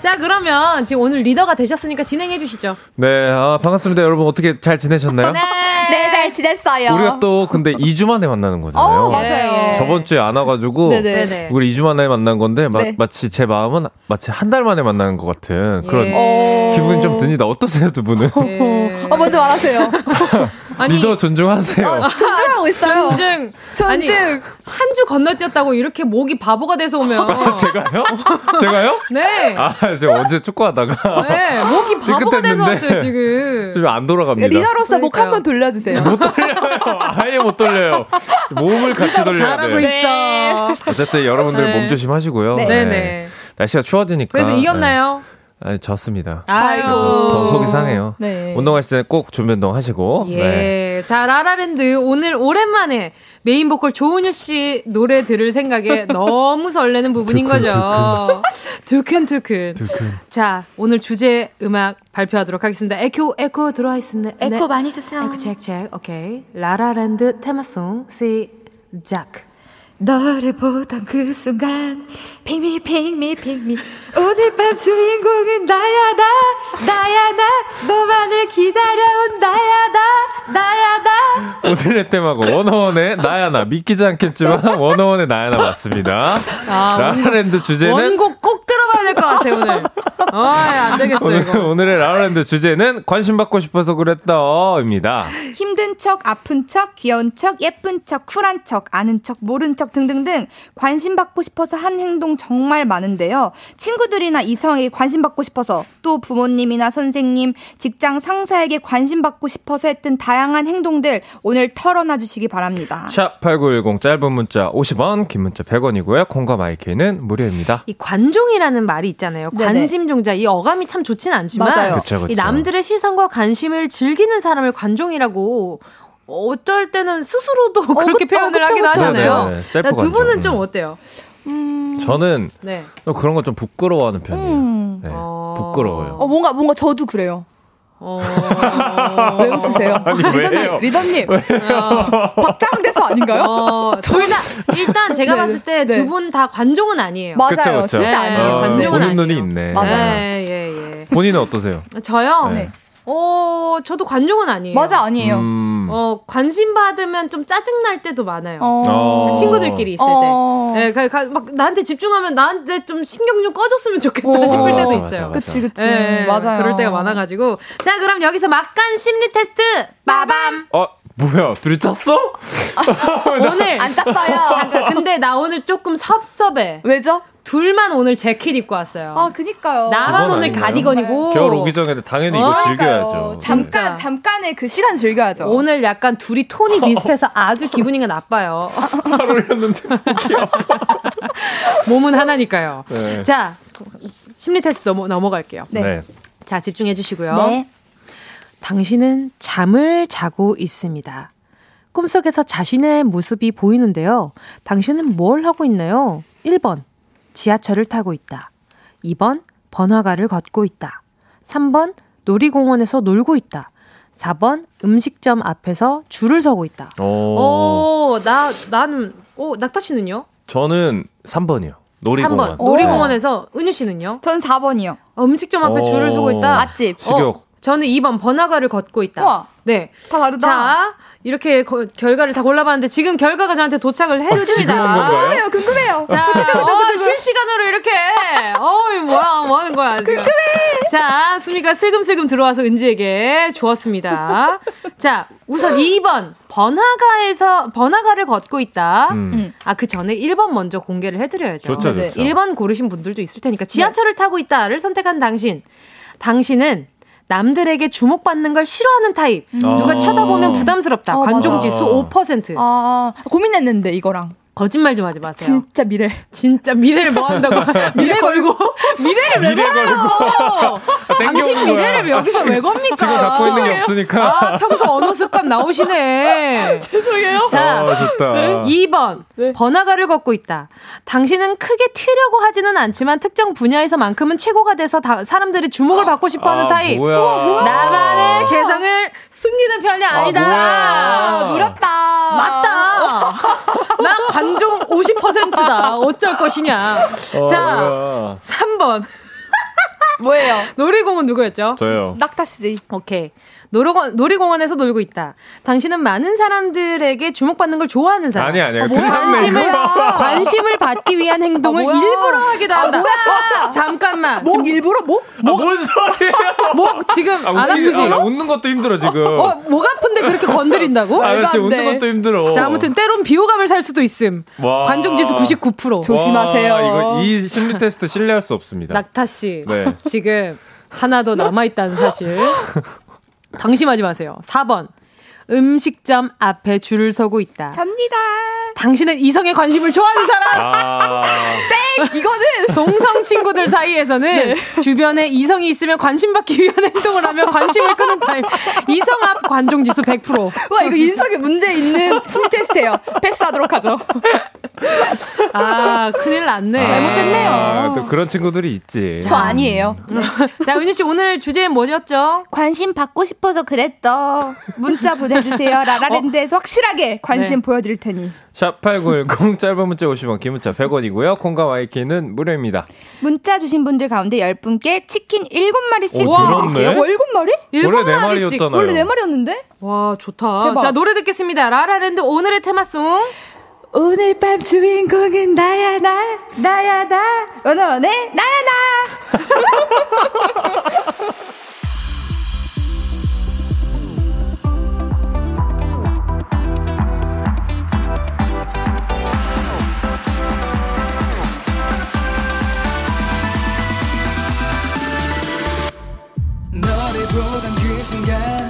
자, 그러면 지금 오늘 리더가 되셨으니까 진행해 주시죠. 네, 아, 반갑습니다. 여러분 어떻게 잘 지내셨나요? 네, 잘 지냈어요. 우리가 또 근데 2주 만에 만나는 거잖아요. 어, 맞아요. 예, 예. 저번 주에 안 와가지고 네네. 네네. 우리 2주 만에 만난 건데 마, 네. 마치 제 마음은 마치 한 달 만에 만나는 것 같은 그런 예. 어. 기분이 좀 듭니다. 어떠세요, 두 분은? 예. 어, 먼저 말하세요. 아니, 리더 존중하세요. 어, 존중하고 있어요. 존중. 존중. 한 주 건너뛰었다고 이렇게 목이 바보가 돼서 오면. 제가요? 제가요? 네. 아, 제가 어제 축구하다가 네. 목이 바보가 돼서. 왔어요, 지금. 지금 안 돌아갑니다. 리더로서 목. 한 번 돌려주세요. 못 돌려요. 아예 못 돌려요. 몸을 같이 돌려야 잘하고 돼. 있어. 어쨌든 여러분들 네. 몸 조심하시고요. 네. 네 네. 날씨가 추워지니까. 그래서 이겼나요? 네. 아니, 졌습니다. 아이고. 더 속이 상해요. 네. 운동하실 때꼭 준비 운동 하시고. 예. 네. 자, 라라랜드 오늘 오랜만에 메인 보컬 조은유 씨 노래 들을 생각에 너무 설레는 부분인 두근, 거죠. 두근두근. 두근. 자, 오늘 주제 음악 발표하도록 하겠습니다. 에코, 에코 들어와 있습니다. 에코 많이 주세요. 에코 체크 체크. 오케이. 라라랜드 테마송 시작. 너를 보던 그 순간 me, pick me 오늘 밤 주인공은 나야 나 나야 나 너만을 기다려온 나야 나 나야 나 오늘의 테마가 워너원의 나야 나. 믿기지 않겠지만 워너원의 나야 나 맞습니다. 아, 라라랜드 주제는 원곡 꼭 들어봐야 될 것 같아, 오늘. 아, 안 되겠어요, 오늘, 이거. 오늘의 라라랜드 주제는 관심 받고 싶어서 그랬다입니다. 힘든 척 아픈 척 귀여운 척 예쁜 척 쿨한 척 아는 척 모른 척 등등등 관심 받고 싶어서 한 행동 정말 많은데요 친구들이나 이성에게 관심 받고 싶어서 또 부모님이나 선생님 직장 상사에게 관심 받고 싶어서 했던 다양한 행동들 오늘 털어놔 주시기 바랍니다 샵 8910 짧은 문자 50원, 긴 문자 100원이고요. 콩과 마이크는 무료입니다. 이 관종이라는 말이 있잖아요. 네네. 관심 종자. 이 어감이 참 좋진 않지만 맞아요. 그쵸, 그쵸. 이 남들의 시선과 관심을 즐기는 사람을 관종이라고 어떨 때는 스스로도 그렇게 그쵸, 표현을 그쵸, 하기도 그쵸. 하잖아요. 네, 네, 셀프 자, 두 분은. 좀 어때요? 저는 네. 그런 거 좀 부끄러워하는 편이에요. 음. 네, 어. 부끄러워요. 어 뭔가 뭔가 저도 그래요 어... 왜 웃으세요 아니, 왜요? 리더님 리더님 박장대소 아닌가요? 어, 둘 다, 일단 제가 네네. 봤을 때 네. 두분 다 관종은 아니에요. 맞아요 그쵸, 그쵸. 진짜 네, 아니에요 어, 관종은 보는 아니에요. 눈이 있네. 맞아요. 네, 예, 예. 본인은 어떠세요? 저요? 네. 어, 저도 관종은 아니에요. 맞아 아니에요 음, 어, 관심 받으면 좀 짜증 날 때도 많아요. 어. 친구들끼리 있을 어. 때. 예, 가, 가, 막 나한테 집중하면 나한테 좀 신경 좀 꺼줬으면 좋겠다 어. 싶을 때도 있어요. 맞아. 그치 그치 예, 맞아요 그럴 때가 많아가지고. 자, 그럼 여기서 막간 심리 테스트 빠밤. 어, 뭐야? 둘이 짰어? 오늘 안 짰어요 잠깐 근데 나 오늘 조금 섭섭해. 왜죠? 둘만 오늘 재킷 입고 왔어요. 아 그니까요 나만 오늘 아니에요. 가디건이고. 겨울 오기 전에 당연히 이거 어, 즐겨야죠. 잠깐 진짜. 잠깐의 그 시간 즐겨야죠. 오늘 약간 둘이 톤이 비슷해서 아주 기분이 나빠요. 잘 올렸는데. 몸은 하나니까요. 네. 자, 심리 테스트 넘어, 넘어갈게요. 네. 네. 자, 집중해 주시고요. 네. 당신은 잠을 자고 있습니다. 꿈속에서 자신의 모습이 보이는데요. 당신은 뭘 하고 있나요? 1번, 지하철을 타고 있다. 2번, 번화가를 걷고 있다. 3번, 놀이공원에서 놀고 있다. 4번, 음식점 앞에서 줄을 서고 있다. 오. 오, 나, 나는, 오, 낙타 씨는요? 저는 3번이요. 놀이공원. 3번. 놀이공원에서, 은유 씨는요? 전 4번이요. 어, 음식점 앞에 오. 줄을 서고 있다. 맛집. 식욕. 어, 저는 2번, 번화가를 걷고 있다. 우와. 네. 다 다르다. 자, 이렇게 거- 결과를 다 골라봤는데 지금 결과가 저한테 도착을 했습니다. 건가요? 궁금해요, 궁금해요. 자, 어, 실시간으로 이렇게. 어이, 뭐야, 뭐 하는 거야, 지금. 자, 수미가 슬금슬금 들어와서 은지에게 주었습니다. 자, 우선 2번. 번화가에서, 번화가를 걷고 있다. 음. 아, 그 전에 1번 먼저 공개를 해드려야죠. 좋죠, 네. 좋죠. 1번 고르신 분들도 있을 테니까 지하철을 타고 있다를 선택한 당신. 당신은 남들에게 주목받는 걸 싫어하는 타입. 누가 아. 쳐다보면 부담스럽다. 어, 관종. 지수 5%. 아, 고민했는데, 이거랑. 거짓말 좀 하지 마세요. 진짜 미래. 진짜 미래를 뭐 한다고? 미래 걸고? 미래를 왜 미래 걸고? 당신 땡겨오는 미래를. 여기서 왜 겁니까? 지금 갖고 있는 게 없으니까. 아, 평소 언어 습관 나오시네. 죄송해요. 자, 아, 좋다. 2번. 번화가를 걷고 있다. 당신은 크게 튀려고 하지는 않지만 특정 분야에서만큼은 최고가 돼서 다- 사람들이 주목을 받고 싶어 하는 아, 타입. 뭐야. 나만의 개성을 숨기는 편이 아니다. 뭐야. 노렸다. 맞다. 나 관종 50%다. 어쩔 것이냐. 어, 자, 뭐야. 3번. 뭐예요? 놀이공원 누구였죠? 저요. 낙타 씨. 오케이. 놀이공원, 놀이공원에서 놀고 있다. 당신은 많은 사람들에게 주목받는 걸 좋아하는 사람. 아니 아니요. 어, 틀렸네 관심을. 관심을 받기 위한 행동을 아? 일부러 하기도 아, 한다. 뭐야? 잠깐만. 목 일부러 목? 아, 뭔 소리예요? 목 지금 아, 안 아프지? 아, 나 웃는 것도 힘들어 지금. 어, 목 아픈데 그렇게 건드린다고? 아, 지금 안 돼. 웃는 것도 힘들어. 자, 아무튼 때론 비호감을 살 수도 있음. 와. 관종 지수 99%. 조심하세요. 와, 이거 이 심리 테스트 신뢰할 수 없습니다. 낙타 씨. 네. 지금 하나 더 남아 있다는 사실. 방심하지 마세요. 4번. 음식점 앞에 줄을 서고 있다. 접니다. 당신은 이성의 관심을 좋아하는 사람. 아, 이거는 동성 친구들 사이에서는 주변에 이성이 있으면 관심 받기 위한 행동을 하며 관심을 끄는 타입. 이성 앞 관종 지수 100%. 와 이거 인성에 문제 있는 심리 테스트예요. 패스하도록 하죠. 아, 큰일 났네. 잘못됐네요. 아, 또 그런 친구들이 있지. 저 아니에요. 자, 은유 씨 오늘 주제 뭐였죠? 관심 받고 싶어서 그랬어. 문자 보내 주세요. 라라랜드에서 확실하게 관심 네. 보여드릴 테니. 샵8910 짧은 문자 50원, 긴 문자 100원이고요. 콩과 마이케이는 무료입니다. 문자 주신 분들 가운데 10분께 치킨 7마리씩 오, 들었네. 드릴게요. 와, 7마리? 일곱 원래 네 마리씩. 마리였잖아요. 원래 4마리였는데? 와, 좋다. 대박. 자, 노래 듣겠습니다. 라라랜드 오늘의 테마송. 오늘 밤 주인공은 나야 나 나야 나 원원의 나야 나 너를 보던 그 순간.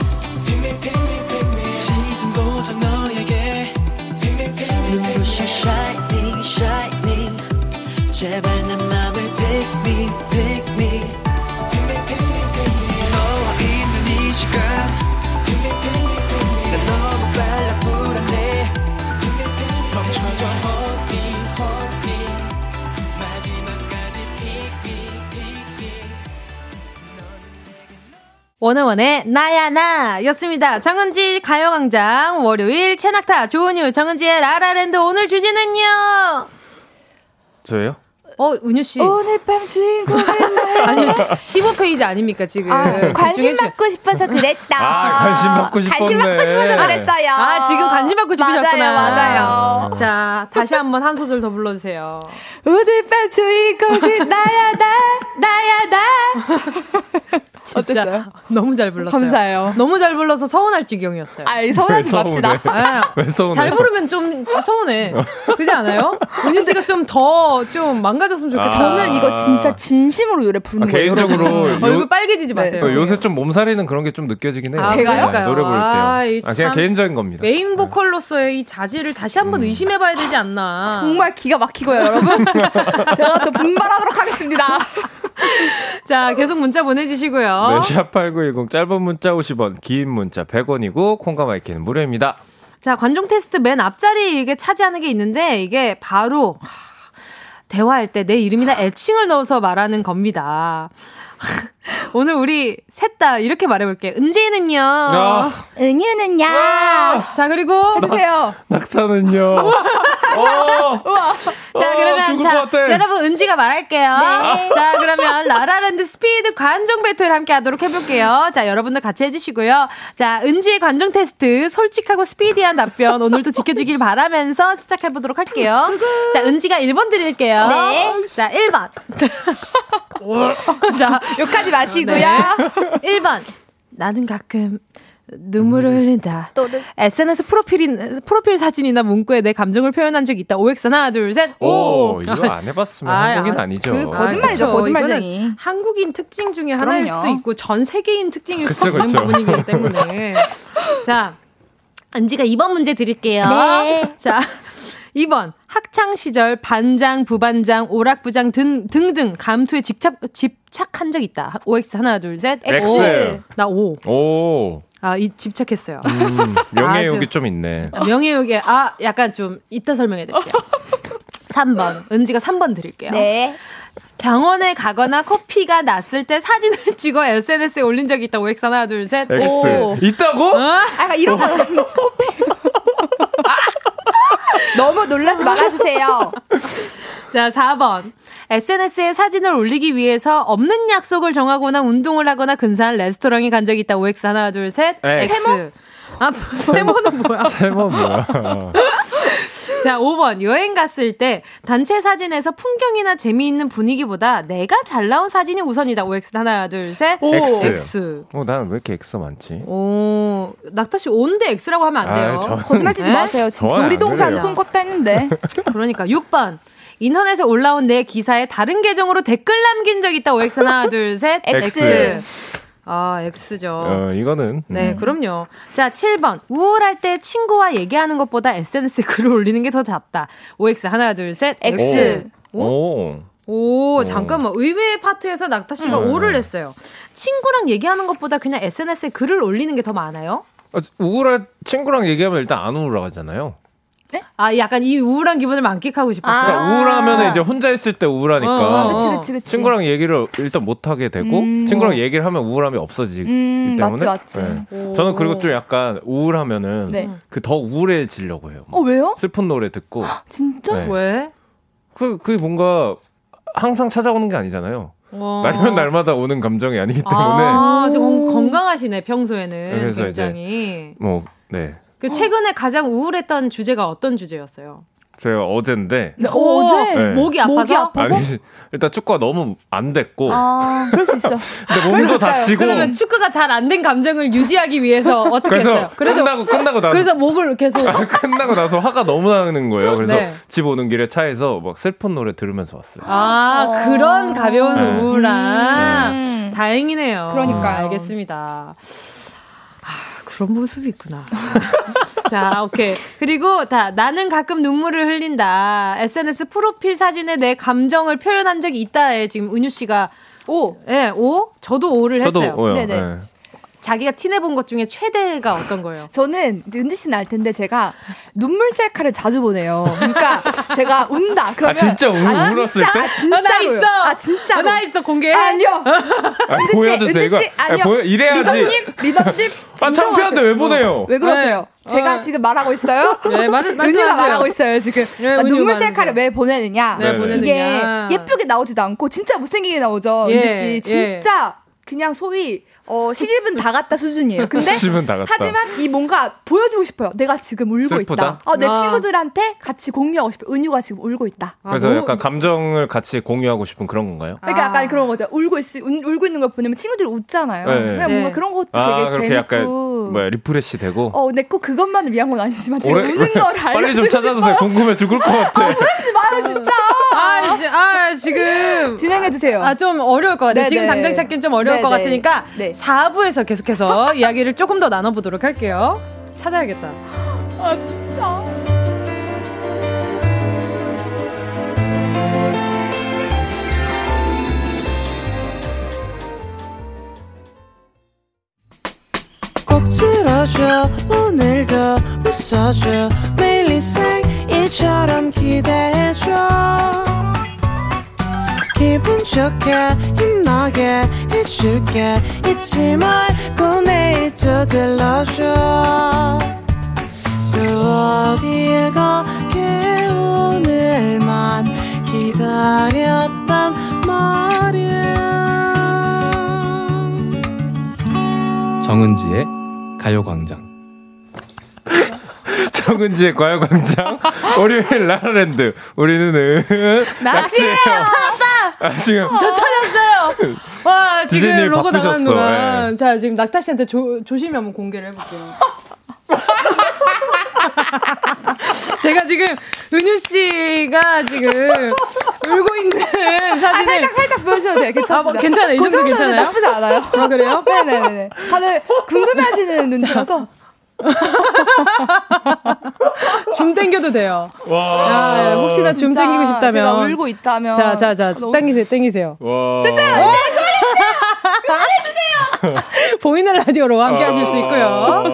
시선 고정 너에게. 눈부셔 shining shining 제발 내 원어원의 나야 나 였습니다. 정은지 가요광장 월요일 최낙타 조은유 정은지의 라라랜드 오늘 주제는요. 저예요? 어 은유 씨. 오늘 밤 주인공은 나야 아니요 15페이지 아닙니까 지금. 아, 관심 주세요. 받고 싶어서 그랬다. 아, 관심 받고 관심 싶었네. 받고 싶어서 그랬어요. 아 지금 관심 받고 싶으셨구나. 맞아요, 맞아요. 자 다시 한번 한 소절 더 불러 주세요. 오늘 밤 주인공은 나야 나 나야 나. 진짜 어땠어요? 너무 잘 불렀어요. 감사해요. 너무 잘 불러서 서운할 지경이었어요. 아, 서운하지 왜 맙시다. 아, 왜 서운해? 잘 부르면 좀 서운해. 그지 않아요? 은유 씨가 좀 더좀 망가졌으면 좋겠다. 아. 저는 이거 진짜 진심으로 노래 아, 부르는 거예요. 개인적으로 여러분. 요- 얼굴 빨개지지 네. 마세요. 또 요새 좀 몸살이는 그런 게 좀 느껴지긴 해요. 아, 제가요? 네, 노래 부를 때요. 아, 이 아, 그냥 참- 개인적인 겁니다. 메인 보컬로서의 이 자질을 다시 한번 의심해봐야 되지 않나. 정말 기가 막히고요, 여러분. 제가 또 분발하도록 하겠습니다. 자, 계속 문자 보내주시고요. 네, 샵8910 짧은 문자 50원, 긴 문자 100원이고 콩과 마이케이는 무료입니다. 자, 관종 테스트 맨 앞자리에 이게 차지하는 게 있는데 이게 바로 하, 대화할 때 내 이름이나 애칭을 넣어서 말하는 겁니다. 오늘 우리 셋 다 이렇게 말해볼게. 은지는요. 아, 은유는요. 자, 그리고 해주세요. 낙타는요. 어, 자, 어, 그러면 자. 여러분 은지가 말할게요. 네. 자, 그러면 라라랜드 스피드 관종 배틀 함께 하도록 해볼게요. 자, 여러분들 같이 해주시고요. 자, 은지의 관종 테스트 솔직하고 스피디한 답변 오늘도 지켜주길 바라면서 시작해보도록 할게요. 자, 은지가 1번 드릴게요. 네. 자, 1번. 자, 욕하지 마시고요. 네. 1번. 나는 가끔 눈물을 흘린다. 또를. SNS 프로필인, 프로필 사진이나 문구에 내 감정을 표현한 적이 있다. OX 하나, 둘, 셋. 오, 이거 안 해봤으면 아, 한국인 아, 아니죠. 그 거짓말이죠, 그쵸. 거짓말쟁이. 한국인 특징 중에 하나일 그럼요. 수도 있고 전 세계인 특징일 수도 있는. 부분이기 때문에. 자, 은지가 2번 문제 드릴게요. 네. 자, 2번. 학창 시절 반장, 부반장, 오락부장 등, 등등 감투에 집착, 집착한 적 있다. OX 하나, 둘, 셋. X. 오. 나 5. 오, 아, 이 집착했어요. 음, 명예욕이 아주. 좀 있네. 명예욕에, 아, 약간 좀 이따 설명해 드릴게요. 3번. 은지가 3번 드릴게요. 네. 병원에 가거나 코피가 났을 때 사진을 찍어 SNS에 올린 적이 있다. OX 하나, 둘, 셋. X. 오. 있다고? 어? 아, 이런 거. 너무 놀라지 말아주세요. 자, 4번. SNS에 사진을 올리기 위해서 없는 약속을 정하거나 운동을 하거나 근사한 레스토랑에 간 적이 있다. OX 하나, 둘, 셋. X. X. 아, 세모는 뭐야? 세번 뭐야? 자, 5번. 여행 갔을 때 단체 사진에서 풍경이나 재미있는 분위기보다 내가 잘 나온 사진이 우선이다. OX 하나, 둘, 셋. X. X. 어, 나는 왜 이렇게 X 많지? 오, 낙타씨 온데 X라고 하면 안 돼요. 아, 저- 거짓말 치지 네? 마세요. 진짜 놀이동산 그래요. 꿈꿨다 했는데. 그러니까 6번. 인터넷에 올라온 내 기사에 다른 계정으로 댓글 남긴 적 있다. OX 하나, 둘, 셋. X. 아, X죠. 어, 이거는 네, 그럼요. 자, 7번. 우울할 때 친구와 얘기하는 것보다 SNS에 글을 올리는 게 더 낫다. OX 하나, 둘, 셋. X. 오. 오. 오, 잠깐만. 의외의 파트에서 낙타 씨가 음. 오를 냈어요. 친구랑 얘기하는 것보다 그냥 SNS에 글을 올리는 게 더 많아요? 어, 우울할 친구랑 얘기하면 일단 안 우울하잖아요. 아, 약간 이 우울한 기분을 만끽하고 싶었어요. 그러니까 아. 우울하면 이제 혼자 있을 때 우울하니까 어, 어, 그치, 그치, 그치. 친구랑 얘기를 일단 못 하게 되고 음. 친구랑 얘기를 하면 우울함이 없어지기 음, 때문에 맞지, 맞지. 네. 저는 그리고 좀 약간 우울하면은 네. 그더 우울해지려고 해요. 어, 왜요? 슬픈 노래 듣고 진짜? 네. 왜? 그 그게 뭔가 항상 찾아오는 게 아니잖아요. 어. 날면 날마다 오는 감정이 아니기 때문에 아, 좀 건- 건강하시네, 평소에는. 그래서 굉장히. 뭐 네. 그 최근에 가장 우울했던 주제가 어떤 주제였어요? 제가 어젠데 네, 어제 네. 목이 아파서? 목이 아파서? 아니 일단 축구가 너무 안 됐고 아, 그럴 수 있어. 근데 몸도. 다치고 그러면 축구가 잘 안 된 감정을 유지하기 위해서 어떻게 그래서 했어요? 그래서 끝나고 끝나고 나서 그래서 목을 계속 끝나고 나서 화가 너무 나는 거예요. 그래서 네. 집 오는 길에 차에서 막 슬픈 노래 들으면서 왔어요. 아 어. 그런 가벼운 네. 우울함 음. 다행이네요. 그러니까요. 알겠습니다. 아 그런 모습이 있구나. 자, 오케이. 그리고 다 나는 가끔 눈물을 흘린다. SNS 프로필 사진에 내 감정을 표현한 적이 있다에 지금 은유 씨가 오. 예, 오? 저도 오를 저도 했어요. 오요. 네네. 네. 자기가 티내 본 것 중에 최대가 어떤 거예요? 저는 은지 씨는 알 텐데 제가 눈물 셀카를 자주 보내요. 그러니까 제가 운다. 그러면 아, 진짜 울- 아, 울었을 진짜, 때? 아, 진짜로요. 나 있어. 아 진짜로. 나 있어 공개. 아니요. 아니, 은지 씨, 보여주세요. 은지 이거 씨, 아니, 아니요. 보여, 이래야지. 리더님, 리더님. 아, 창피한데 왜 보내요? 왜 그러세요? 네. 제가 어. 지금 말하고 있어요. 네, 말을 은유가. 말하고 있어요 지금. 네, 그러니까 은유 눈물. 셀카를 왜 보내느냐? 네, 네. 보내느냐. 이게 예쁘게 나오지도 않고 진짜 못생기게 나오죠. 예, 은지 씨 진짜 그냥 소위 어, 시집은 다 갔다 수준이에요. 근데 시집은 다 갔다. 하지만 이 뭔가 보여주고 싶어요. 내가 지금 울고 슬프다? 있다. 어, 내 아. 친구들한테 같이 공유하고 싶어. 은유가 지금 울고 있다. 아, 그래서 뭐- 약간 감정을 같이 공유하고 싶은 그런 건가요? 그러니까 아. 약간 그런 거죠. 울고 있, 울, 울고 있는 걸 보내면 친구들이 웃잖아요. 네. 그냥 네. 뭔가 그런 것도 아, 되게 그렇게 재밌고. 약간 뭐야 리프레시 되고 어, 근데 꼭 그것만을 위한 건 아니지만 제가 오래- 우는 걸 알려주고 빨리 좀 찾아주세요. 궁금해 죽을 것 같아. 하지 마요 진짜. 아, 이제, 아, 지금. 진행해 주세요. 아, 좀 어려울 것 같아요. 네, 지금 네. 당장 찾기는 좀 어려울 네, 것 네. 같으니까 네. 4부에서 계속해서 이야기를 조금 더 나눠보도록 할게요. 찾아야겠다. 아 진짜. 꼭 들어줘 오늘도 웃어줘 매일 일상일처럼 기대해줘 기분 좋게 힘나게 해줄게. 잊지 말고 내일 또 들러줘. 또 어딜 가게 오늘만 기다렸단 말이야. 정은지의 가요광장. 정은지의 과요광장. 월요일 라라랜드. 우리는 낙지예요! 아, 지금 저 찾았어요! 와, 지금 로고 나가는. 동안. 예. 자, 지금 낙타 씨한테 조, 조심히 한번 공개를 해볼게요. 제가 지금 은유 씨가 지금 울고 있는 아, 사진을 살짝 살짝 보여줘도 돼요. 괜찮습니다. 아, 뭐 괜찮아요. 이그 정도 정도는 괜찮아요? 나쁘지 않아요. 아, 그래요? 네네네. 다들 궁금해하시는 눈치라서. 줌 땡겨도 돼요. 와 아, 혹시나 줌 땡기고 싶다면. 제가 울고 있다면. 자, 자, 자, 너무 땡기세요, 땡기세요. 와. 보이는 라디오로 함께 하실 수 있고요. 와.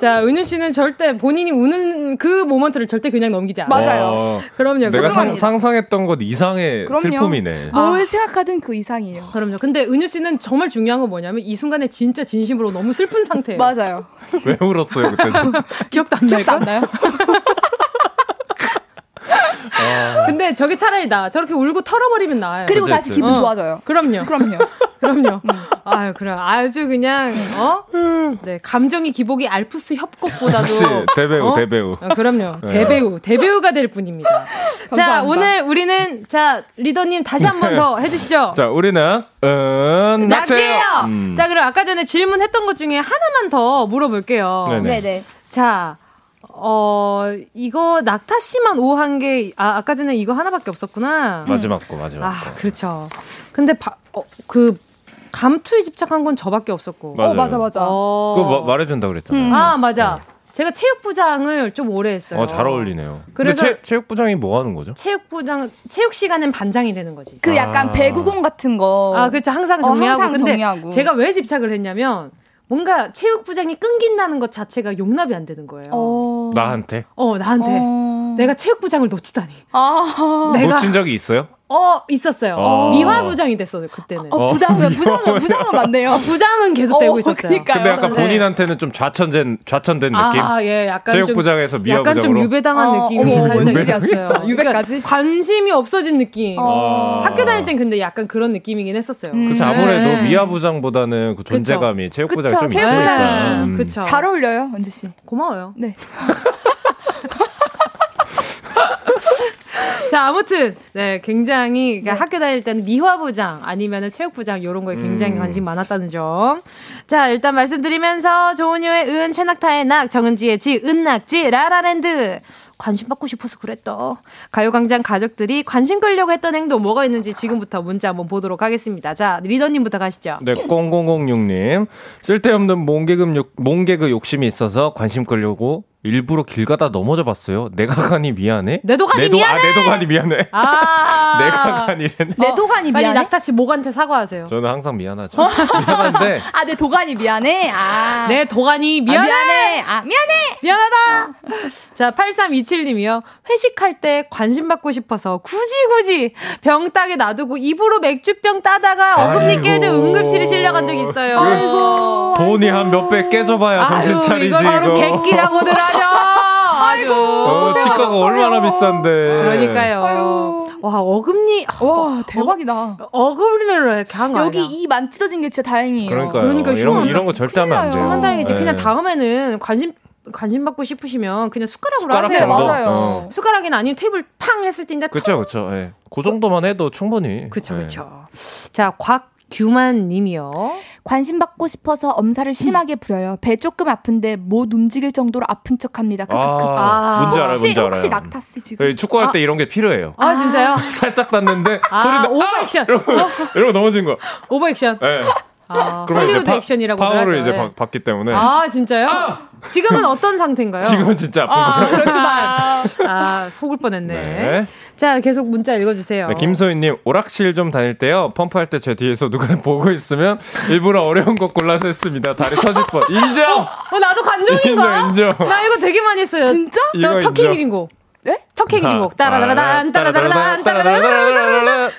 자, 은유 씨는 절대 본인이 우는 그 모먼트를 절대 그냥 넘기지 않아요. 맞아요. 와. 그럼요. 내가 상. 상상했던 것 이상의 그럼요. 슬픔이네. 뭘 생각하든 그 이상이에요. 그럼요. 근데 은유 씨는 정말 중요한 건 뭐냐면 이 순간에 진짜 진심으로 너무 슬픈 상태예요. 맞아요. 왜 울었어요 그때? 기억도 안 기억도 안 나요? 나요? 근데 저게 차라리 나. 저렇게 울고 털어버리면 나아요. 그리고 그치, 다시 그치. 기분 어. 좋아져요. 그럼요. 그럼요. 그럼요. 아유, 그래. 아주 그냥, 어? 네. 감정이 기복이 알프스 협곡보다도. 역시 대배우, 어? 대배우. 어, 그럼요. 네. 대배우, 대배우가 될 뿐입니다. 자. 오늘 우리는, 자, 리더님 다시 한 번 더 해주시죠. 자, 우리는, 음, 낙지예요! 음. 자, 그럼 아까 전에 질문했던 것 중에 하나만 더 물어볼게요. 네네. 네네. 자, 어, 이거 낙타 씨만 오한 게, 아, 아까 전에 이거 하나밖에 없었구나. 마지막 거, 마지막 아, 거. 그렇죠. 근데 바, 어, 그 감투에 집착한 건 저밖에 없었고. 맞아요. 어, 맞아, 맞아. 어. 그거 마- 말해준다 그랬잖아요. 음. 아, 맞아. 제가 체육부장을 좀 오래 했어요. 어, 잘 어울리네요. 그래서- 근데 체, 체육부장이 뭐 하는 거죠? 체육부장, 체육 시간엔 반장이 되는 거지. 그 약간 아. 배구공 같은 거. 아, 그렇죠. 항상 어, 정리하고. 항상 근데 정리하고. 제가 왜 집착을 했냐면 뭔가 체육부장이 끊긴다는 것 자체가 용납이 안 되는 거예요. 어, 어. 나한테? 나한테. 어. 내가 체육부장을 놓치다니. 아. 내가 놓친 적이 있어요? 어 있었어요. 어. 미화 부장이 됐어요 그때는. 어, 부장은, 부장은, 부장은 맞네요. 부장은 계속 되고 어, 있었어요. 그러니까요. 근데 약간 네. 본인한테는 좀 좌천된, 좌천된 느낌? 아, 예, 약간 좀 체육 부장에서 약간 좀 미화부장으로? 유배당한 어, 느낌이 어머, 살짝 있었어요. 유배까지? 그러니까 관심이 없어진 느낌. 어. 학교 다닐 땐 근데 약간 그런 느낌이긴 했었어요. 음. 그치, 아무래도 네. 미화 부장보다는 그 존재감이 체육 부장이 그쵸, 좀. 있으니까. 음. 그쵸. 잘 어울려요, 은지 씨. 고마워요. 네. 자, 아무튼, 네, 굉장히, 그러니까 학교 다닐 때는 미화부장 아니면은 체육부장 이런 거에 굉장히 음. 관심 많았다는 점. 자, 일단 말씀드리면서 조은유의 은, 최낙타의 낙, 정은지의 지, 은낙지, 라라랜드. 관심 받고 싶어서 그랬다. 가요광장 가족들이 관심 끌려고 했던 행동 뭐가 있는지 지금부터 문자 한번 보도록 하겠습니다. 자, 리더님부터 가시죠. 네, 0006님. 쓸데없는 몽개그, 욕, 몽개그 욕심이 있어서 관심 끌려고 일부러 길 가다 넘어져 봤어요. 내가 가니 미안해? 내 도가니 내 도- 미안해! 아, 내 도가니 미안해. 아! 내가 가니랬네. 내 도가니 빨리 미안해. 낙타 씨 목한테 사과하세요. 저는 항상 미안하죠. 미안한데. 아, 내 도가니 미안해. 아. 내 도가니 아, 미안해! 미안해. 아, 미안해. 미안하다! 자, 8327님이요. 회식할 때 관심 받고 싶어서 굳이 굳이 병따게 놔두고 입으로 맥주병 따다가 어금니. 깨져 응급실에 실려간 적이 있어요. 아이고. 돈이 한 몇 배 깨져봐야 정신 차리지, 이걸 바로 이거. 객기라고들 하 죠. 아이고. 어, 치과가 얼마나 비싼데. 그러니까요. 아유. 와, 어금니, 와, 대박이다. 어, 어금니를 이렇게 한 거 여기 아니야? 이 만찢어진 게 진짜 다행이에요. 그러니까요. 그러니까 이런, 거- 이런 거 절대 하면 안 돼요. 다행이지. 네. 그냥 다음에는 관심, 관심 받고 싶으시면 그냥 숟가락으로 숟가락 하세요. 네, 정도? 맞아요. 어. 숟가락이나 아니면 테이블 팡 했을 때인데 그쵸, 그쵸. 예. 그 정도만 해도 충분히. 그쵸, 예. 그쵸. 자, 곽 규만 님이요. 관심 받고 싶어서 엄살을 심하게 부려요. 배 조금 아픈데 못 움직일 정도로 아픈 척합니다. 아, 아. 뭔지 알아요, 혹시 뭔지 알아요. 혹시 낙타 씨 지금 예, 축구할 때 이런 게 필요해요. 아, 진짜요? 살짝 닿는데 아, 소리 나. 오버 액션. 이러고, 이러고 넘어진 거야. 오버 액션. 예. 아, 헐리우드 파- 액션이라고 파워를 하죠. 이제 예. 받, 받기 때문에 아, 진짜요? 지금은 어떤 상태인가요? 지금은 진짜 아. 그렇구나. 아, 속을 뻔했네. 네. 자, 계속 문자 읽어주세요. 네, 김소희님 오락실 좀 다닐 때요 펌프할 때 제 뒤에서 누가 보고 있으면 일부러 어려운 거 골라서 했습니다. 다리 터질 뻔. 인정. 어, 나도 관종인가? 인정, 인정. 나 이거 되게 많이 했어요. 진짜? 저 터키. 기진곡. 네? 터키 기진곡. 따라라란, 따라라란, 따라라란. 따라라란.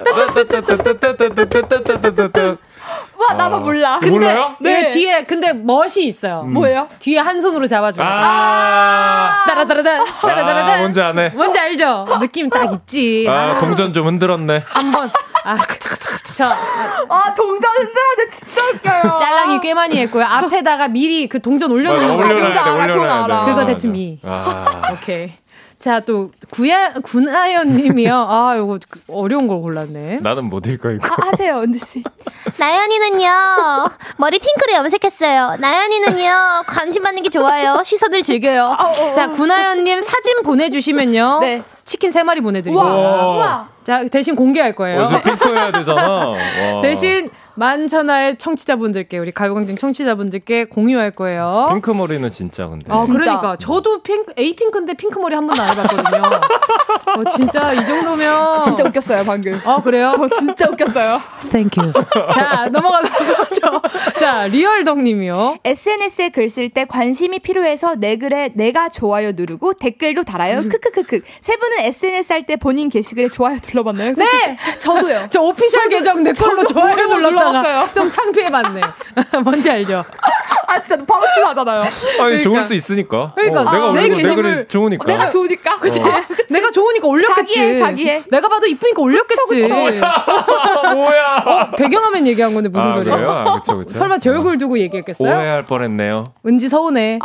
와 나만 몰라. 근데 몰라요? 네. 네. 뒤에 근데 멋이 있어요. 뭐예요? 뒤에 한 손으로 잡아줘요. 아, 따라따라단, 아, 따라따라단. 뭔지 아네. 뭔지 알죠? 느낌 딱 있지. 아, 동전 좀 흔들었네. 한 번 아, 저아 동전 흔들어야 진짜 웃겨요. 짤랑이 꽤 많이 했고요. 앞에다가 미리 그 동전 올려놓는 거. 올려놔야 진짜 돼, 알아, 그건 올려놔야 돼. 알아. 그거. 대충 미. 아, 오케이. 자, 또 구야 군아연 님이요. 아, 이거 어려운 걸 골랐네. 나는 못 읽어 이거. 아, 하세요 은지 씨. 나연이는요 머리 핑크로 염색했어요. 나연이는요 관심 받는 게 좋아요. 시선을 즐겨요. 자, 군아연 님 사진 보내주시면요. 네. 치킨 세 마리 보내드리고. 우와 우와. 자, 대신 공개할 거예요. 어제 핑크 해야 되잖아. 와. 대신 만천하의 청취자분들께 우리 가요광장 청취자분들께 공유할 거예요. 핑크 머리는 진짜 근데. 아, 진짜. 그러니까 저도 핑크 에이 핑크인데 핑크 머리 한 번도 안 해봤거든요. 어, 진짜 이 정도면 진짜 웃겼어요 방금. 아 그래요? 어, 진짜 웃겼어요. Thank you. 자 넘어가도록 하죠. 자 리얼덕님이요. SNS에 글 쓸 때 관심이 필요해서 내 글에 내가 좋아요 누르고 댓글도 달아요. 크크크크. 세 분은 SNS 할 때 본인 게시글에 좋아요 눌러봤나요? 네. 저도요. 저 official 계정 내 걸로 저도 좋아요 눌렀다 가 눌러봤어요. 좀 창피해 봤네. 뭔지 알죠? 아아 진짜 방치하잖아요. 아니 좋을 수 있으니까. 그러니까 어, 내가 내 올리고 내 게시물- 글이 좋으니까. 내가 좋으니까. 그치? 내가 좋으니까 올렸겠지. 자기애, 자기애. 내가 봐도 이쁘니까 올렸겠지. 그쵸, 뭐야? 배경화면 얘기한 건데 무슨 아, 소리야? 아, 그쵸, 그쵸. 설마 제 얼굴 두고 얘기했겠어요? 오해할 뻔했네요. 은지 서운해.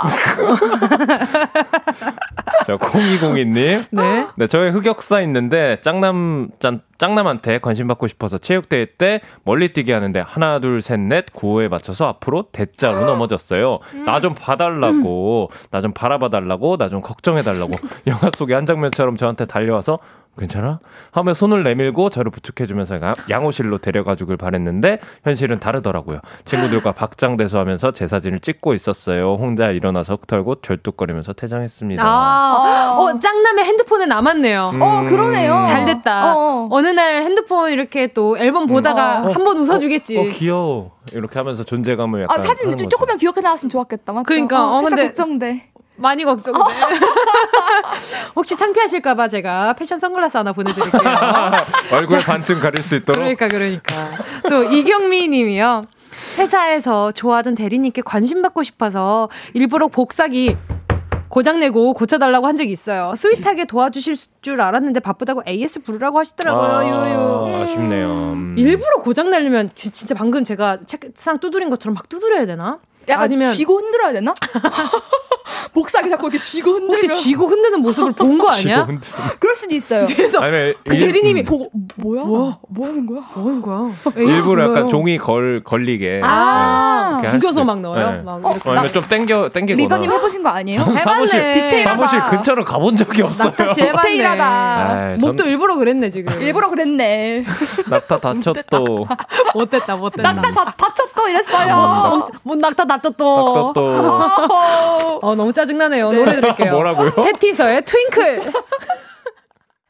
자, 0202님. 네. 네, 저의 흑역사 있는데 짱남 짱, 짱남한테 관심 받고 싶어서 체육대회 때 멀리 뛰게 하는데 하나 둘 셋 넷 구호에 맞춰서 앞으로 대자로 넘어졌어요. 나좀 봐달라고, 나 좀 바라봐달라고, 나 좀 걱정해달라고 영화 속의 한 장면처럼 저한테 달려와서 괜찮아? 하며 손을 내밀고 저를 부축해주면서 가- 양호실로 데려가주길 바랬는데 현실은 다르더라고요. 친구들과 박장대소 하면서 제 사진을 찍고 있었어요. 혼자 일어나서 털고 절뚝거리면서 퇴장했습니다. 아, 어, 짱남의 핸드폰에 남았네요. 음. 어 그러네요. 잘 됐다. 어. 어. 느날 핸드폰 이렇게 또 앨범 보다가 어. 한번 웃어주겠지. 어, 귀여워. 이렇게 하면서 존재감을 약간 아 사진 좀. 조금만 귀엽게 나왔으면 좋았겠다. 맞죠? 그러니까, 어, 어, 살짝 근데- 걱정돼. 많이 걱정돼. 혹시 창피하실까봐 제가 패션 선글라스 하나 보내드릴게요. 얼굴 반쯤 가릴 수 있도록. 그러니까 그러니까 또 이경미 님이요. 회사에서 좋아하던 대리님께 관심 받고 싶어서 일부러 복사기 고장내고 고쳐달라고 한 적이 있어요. 스윗하게 도와주실 줄 알았는데 바쁘다고 AS 부르라고 하시더라고요. 유유. 아, 아쉽네요. 음. 일부러 고장내려면 지- 진짜 방금 제가 책상 두드린 것처럼 막 두드려야 되나? 아니면 쥐고 흔들어야 되나? 복사기 자꾸 이렇게 쥐고 흔들면 혹시 쥐고 흔드는 모습을 본 거 아니야? 그럴 수도 있어요. 그래서 아니면 그 일- 대리님이 음. 보고 뭐야? 뭐? 뭐 하는 거야? 뭐 하는 거야? 일부러 약간. 종이 걸 걸리게. 아, 네, 이렇게 구겨서 할막 넣어요? 네. 막 어. 아니면 좀 땡겨 땡기거나. 리더님 해보신 거 아니에요? 사무실 해봤네. 사무실 디테일하다. 근처로 가본 적이 없어요. 디테일하다. 목도 전- 일부러 그랬네 지금. 일부러 그랬네. 낙타 다쳤또. 못됐다 못됐다. 낙타 다, 다쳤어 이랬어요. 못, 못 낙타 놨다 또. 낙타 또. 너무 짜증나네요. 노래 들을게요. 뭐라고요? 태티서의 Twinkle.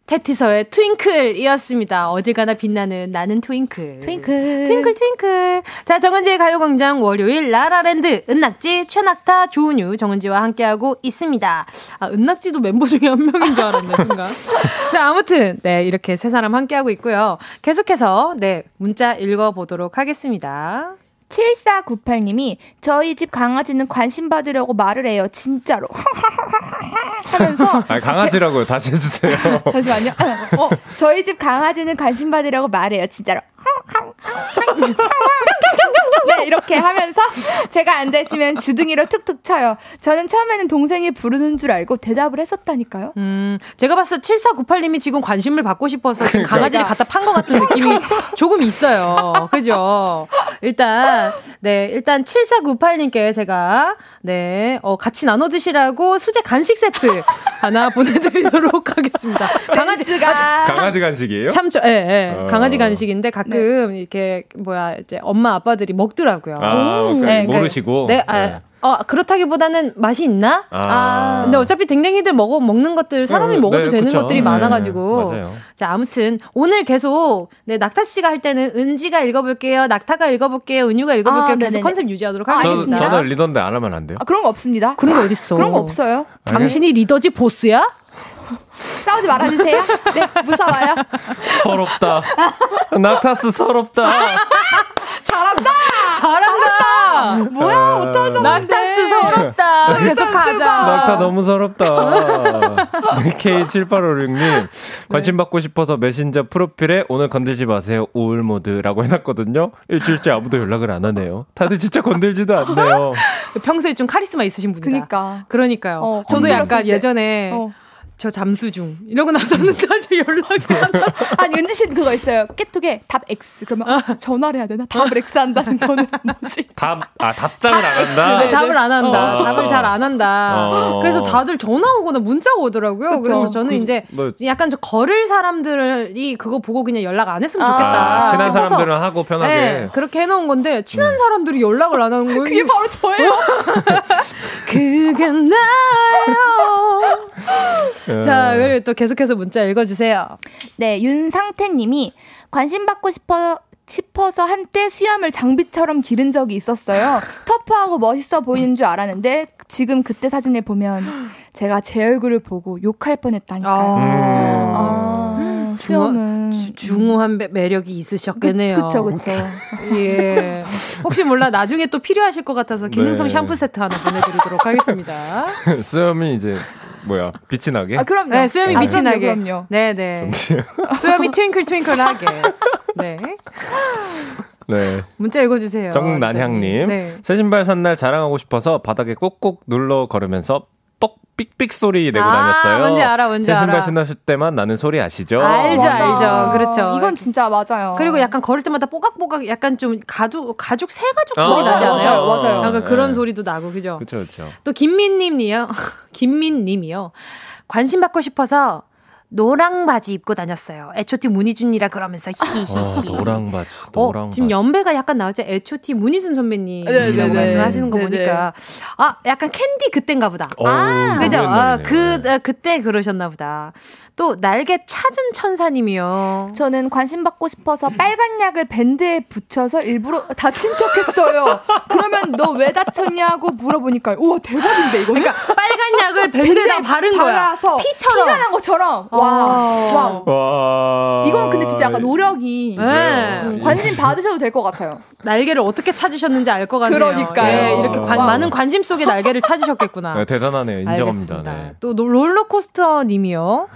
태티서의 Twinkle이었습니다. 어딜 가나 빛나는 나는 Twinkle. Twinkle. Twinkle Twinkle. 자 정은지의 가요광장 월요일 라라랜드 은낙지 최낙타 조은유 정은지와 함께하고 있습니다. 아 은낙지도 멤버 중에 한 명인 줄 알았네 순간. 자 아무튼 네 이렇게 세 사람 함께하고 있고요. 계속해서 네 문자 읽어보도록 하겠습니다. 7498님이 저희 집 강아지는 관심 받으려고 말을 해요. 진짜로. 하면서 아 강아지라고요. 다시 해 주세요. 잠시만요. 어, 저희 집 강아지는 관심 받으려고 말해요. 진짜로. 네, 이렇게 하면서 제가 앉아있으면 주둥이로 툭툭 쳐요. 저는 처음에는 동생이 부르는 줄 알고 대답을 했었다니까요. 음, 제가 봤을 때 7498님이 지금 관심을 받고 싶어서 지금 그러니까. 강아지를 갖다 판 것 같은 느낌이 조금 있어요. 그죠? 일단, 네, 일단 7498님께 제가, 네, 어, 같이 나눠 드시라고 수제 간식 세트 하나 보내드리도록 하겠습니다. 강아지, 센스가 강아지 간식이에요? 참, 저, 예, 예. 어. 강아지 간식인데 가끔 이렇게, 뭐야, 이제 엄마, 아빠들이 먹더라고요. 아, 그러니까 네, 그- 모르시고. 네, 아, 네. 어, 그렇다기보다는 맛이 있나? 아. 근데 어차피 댕댕이들 먹어 먹는 것들 사람이 네, 먹어도 네, 되는 그쵸. 것들이 네, 많아가지고 맞아요. 자 아무튼 오늘 계속 네 낙타 씨가 할 때는 은지가 읽어볼게요 낙타가 읽어볼게요 은유가 읽어볼게요 아, 계속 네네네. 컨셉 유지하도록 아, 저, 하겠습니다. 알겠습니다. 저는 리더인데 안 하면 안 돼요? 아, 그런 거 없습니다. 그런 거 어딨어? 그런 거 없어요. 당신이 리더지 보스야? 싸우지 말아주세요. 네, 무서워요. 서럽다. 낙타스 서럽다. 잘한다. 잘한다. 뭐야, 아. 어떠죠? 낙타스 서럽다. 계속 선수가. 하자. 낙타 너무 서럽다. 네, K7856님, 관심 받고 싶어서 메신저 프로필에 오늘 건들지 마세요. 우울 모드라고 해놨거든요. 일주일째 아무도 연락을 안 하네요. 다들 진짜 건들지도 않네요. 평소에 좀 카리스마 있으신 분이다. 그니까. 그러니까요. 어, 저도 약간 때. 예전에 어. 저 잠수 중 이러고 나서는 아직 연락이 안 와. 아니 은지 씨는 그거 있어요. 깨톡에 답 X 그러면 아, 전화를 해야 되나? 답을 X 한다는 거는 뭐지? 답, 아, 답장을 안 한다? 네. 답을 안 한다. 어. 답을 잘 안 한다. 어. 그래서 다들 전화 오거나 문자가 오더라고요. 그쵸. 그래서 저는 그, 이제 뭐- 약간 좀 걸을 사람들이 그거 보고 그냥 연락 안 했으면 아, 좋겠다. 아, 친한 싶어서 사람들은 하고 편하게. 네, 그렇게 해놓은 건데 친한 사람들이 연락을 안 하는 거예요. 그게 바로 저예요. 그게 나요. 예. 자, 그리고 또 계속해서 문자 읽어주세요. 네, 윤상태님이 관심 받고 싶어 싶어서 한때 수염을 장비처럼 기른 적이 있었어요. 터프하고 멋있어 보이는 줄 알았는데 지금 그때 사진을 보면 제가 제 얼굴을 보고 욕할 뻔했다니까요. 아. 아. 수염은. 주- 중후한 매- 매력이 있으셨겠네요. 그, 그쵸, 그쵸. 예. 혹시 몰라 나중에 또 필요하실 것 같아서 기능성 네. 샴푸 세트 하나 보내드리도록 하겠습니다. 수염이 이제 뭐야 빛이 나게. 아, 그럼요. 네, 수염이 아, 빛이 그럼요, 나게. 그럼요. 네, 네. 수염이 트윙클 트윙클하게. 네. 네. 문자 읽어주세요. 정난향님. 네. 새 신발 산 날 자랑하고 싶어서 바닥에 꾹꾹 눌러 걸으면서 뻑 삑삑 소리 내고 아, 다녔어요. 뭔지 알아, 뭔지 새 신발 알아. 신었을 때만 나는 소리 아시죠? 알죠, 맞아. 알죠. 그렇죠. 이건 진짜 맞아요. 그리고 약간 걸을 때마다 뽀각뽀각 약간 좀 가죽 가죽 새 가죽 아, 소리 나지 맞아요, 않아요? 맞아요, 맞아요. 약간 네. 그런 소리도 나고 그죠? 그렇죠, 그렇죠. 또 김민님이요. 김민님이요. 관심 받고 싶어서 노랑 바지 입고 다녔어요. 에초티 문희준이라 그러면서 히히히. 어, 노랑 바지, 어, 노랑 지금 바지. 연배가 약간 나오죠. 에초티 문희준 선배님이라고 네네네. 말씀하시는 거 네네. 보니까 아 약간 캔디 그땐가 보다. 오, 그죠? 아. 그 네. 아, 그때 그러셨나 보다. 또 날개 찾은 천사님이요. 저는 관심 받고 싶어서 빨간 약을 밴드에 붙여서 일부러 다친 척 했어요. 그러면 너 왜 다쳤냐고 물어보니까, 우와, 대박인데, 이거. 그러니까 빨간 약을 밴드에다 바른 거야. 피처럼. 피가 난 것처럼. 와, 아. 와. 와. 이건 근데 진짜 약간 노력이 네. 음, 관심 받으셔도 될 것 같아요. 날개를 어떻게 찾으셨는지 알 것 같네요. 그러니까요. 예, 이렇게 관-. 많은 관심 속에 날개를 찾으셨겠구나. 네, 대단하네요. 인정합니다. 알겠습니다. 네. 또 노- 롤러코스터 님이요.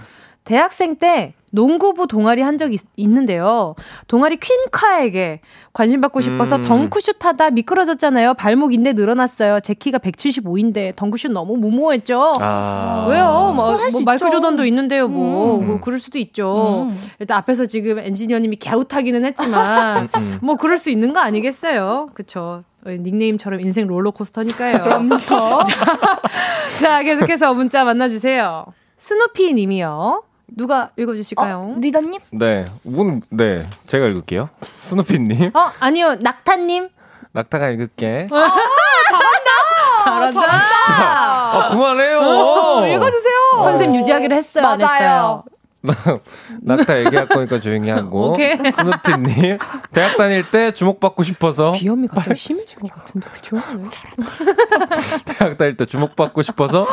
대학생 때 농구부 동아리 한 적이 있, 는데요 동아리 퀸카에게 관심 받고 싶어서 음. 덩크슛 하다 미끄러졌잖아요. 발목 인대 늘어났어요. 제 키가 175인데 덩크슛 너무 무모했죠. 아. 왜요? 뭐, 뭐 마이클 있죠. 조던도 있는데요. 뭐, 음. 뭐 그럴 수도 있죠. 음. 일단 앞에서 지금 엔지니어님이 갸웃하기는 했지만 음. 뭐 그럴 수 있는 거 아니겠어요? 그쵸? 어, 닉네임처럼 인생 롤러코스터니까요. 자, 계속해서 문자 만나주세요. 스누피 님이요. 누가 읽어주실까요? 어, 리더님? 네. 운, 네. 제가 읽을게요. 스누피님. 어, 아니요. 낙타님. 낙타가 읽을게. 잘한다. 아, 그만해요. 어, 읽어주세요. 컨셉 유지하기로 했어요. 안 맞아요. 했어요? 낙타 얘기할 거니까 조용히 하고. 오케이. 스누피님. 대학 다닐 때 주목받고 싶어서. 비염이 갑자기 심해진 것 같은데, 그쵸? 대학 다닐 때 주목받고 싶어서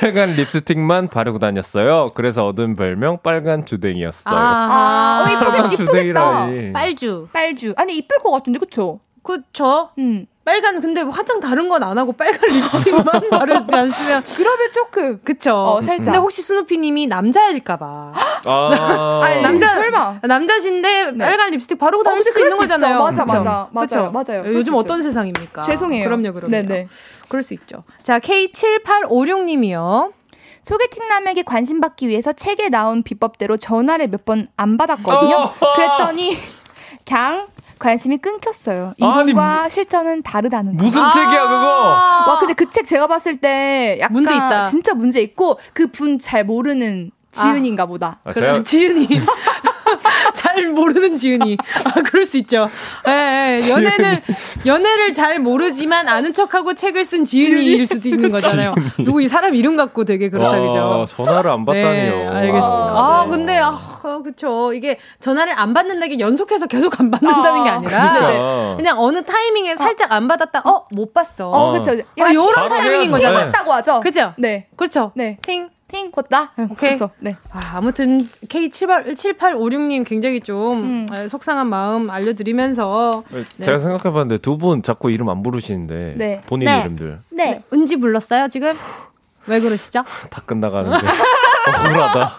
빨간 립스틱만 바르고 다녔어요. 그래서 얻은 별명 빨간 주댕이였어요. 아, 어, 이쁘겠다. 빨간 이쁘겠다. 주댕이라니. 빨주. 빨주. 아니, 이쁠 것 같은데, 그쵸? 그쵸? 음. 빨간, 근데 화장 다른 건 안 하고 빨간 립스틱만 바르지 않으면. 그러면 조금. 그쵸? 어, 살짝. 근데 혹시 스누피님이 남자일까봐. 아. 아니, 남자- 설마. 남자신데 네. 빨간 립스틱 바르고 다닐 어, 수도 있는. 거잖아요. 맞아, 그쵸? 맞아. 맞아요, 그쵸? 맞아요. 요즘 수 어떤. 세상입니까? 죄송해요. 그럼요, 그럼요. 네네. 그럴 수 있죠. 자, K7856님이요. 소개팅 남에게 관심 받기 위해서 책에 나온 비법대로 전화를 몇 번 안 받았거든요. 그랬더니 그냥 관심이 끊겼어요. 아니, 이론과 실전은 다르다는 거. 무슨 책이야, 그거? 와 근데 그 책 제가 봤을 때 약간 문제 있다. 진짜 문제 있고 그 분 잘 모르는 지은인가 보다. 아, 그래, 제가 지은이. 잘 모르는 지은이. 아, 그럴 수 있죠. 예, 예. 연애를, 연애를 잘 모르지만 아는 척하고 책을 쓴 지은이일 수도 있는 거잖아요. 누구 이 사람 이름 갖고 되게 그렇다, 와, 그죠? 전화를 안 받다니요. 네, 알겠습니다. 와, 아, 네. 근데, 아, 그쵸. 이게 전화를 안 받는다는 게 연속해서 계속 안 받는다는 게 아, 아니라. 그러니까. 그냥 어느 타이밍에 살짝 안 받았다, 어, 못 봤어. 어, 그쵸. 아, 요런 바로 타이밍인 해야죠. 거잖아. 네. 하죠. 그죠? 네. 그렇죠. 네. 팅. 팅 걷다. 오케이. 그쵸. 네. 아, 아무튼 K7856님 굉장히 좀 음. 아, 속상한 마음 알려드리면서 네, 제가 생각해봤는데 두 분 자꾸 이름 안 부르시는데 네. 본인 네. 이름들 네. 은지 불렀어요 지금? 왜 그러시죠? 다 끝나가는데 억울하다.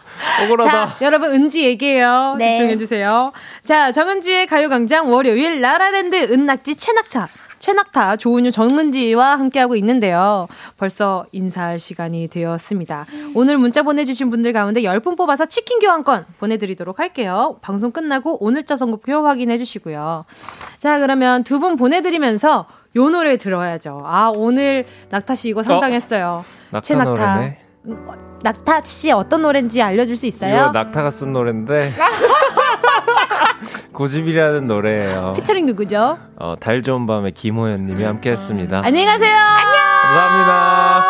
억울하다. 자, 여러분 은지 얘기해요. 네. 집중해 주세요. 자, 정은지의 가요광장 월요일 라라랜드 은낙지 최낙차. 최낙타, 조은유, 정은지와 함께하고 있는데요. 벌써 인사할 시간이 되었습니다. 오늘 문자 보내주신 분들 가운데 10분 뽑아서 치킨 교환권 보내드리도록 할게요. 방송 끝나고 오늘자 선곡표 확인해 주시고요. 자, 그러면 두 분 보내드리면서 요 노래 들어야죠. 아, 오늘 낙타 씨 이거 상당했어요. 낙타 노래네. 낙타 씨 어떤 노래인지 알려줄 수 있어요? 이거 낙타가 쓴 노래인데 고집이라는 노래예요. 피처링 누구죠? 어, 달 좋은 밤에 김호연님이 함께했습니다. 안녕히 가세요. 감사합니다.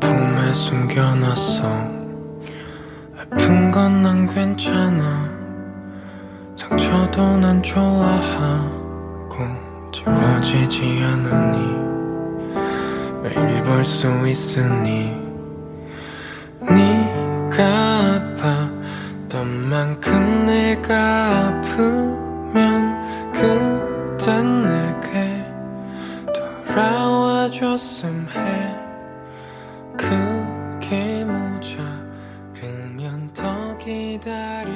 품에 숨겨놨어 아픈 건 난 괜찮아 상처도 난 좋아하고 지워지지 않으니 매일 볼 수 있으니 네가 아팠던 만큼 내가 아프면 그땐 내게 돌아와줬음 해 그게 모자르면 더 기다릴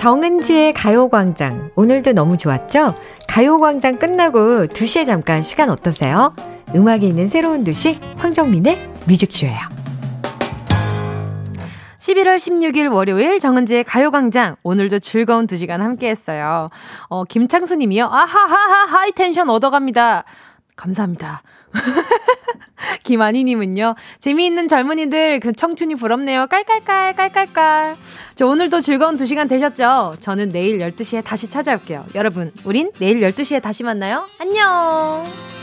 정은지의 가요광장. 오늘도 너무 좋았죠? 가요광장 끝나고 2시에 잠깐 시간 어떠세요? 음악이 있는 새로운 2시, 황정민의 뮤직쇼예요. 11월 16일 월요일 정은지의 가요광장. 오늘도 즐거운 2시간 함께 했어요. 어, 김창수 님이요. 아하하하 high tension 얻어갑니다. 감사합니다. 김아니 님은요. 재미있는 젊은이들 그 청춘이 부럽네요. 깔깔깔 깔깔깔. 저 오늘도 즐거운 2시간 되셨죠? 저는 내일 12시에 다시 찾아올게요. 여러분, 우린 내일 12시에 다시 만나요. 안녕.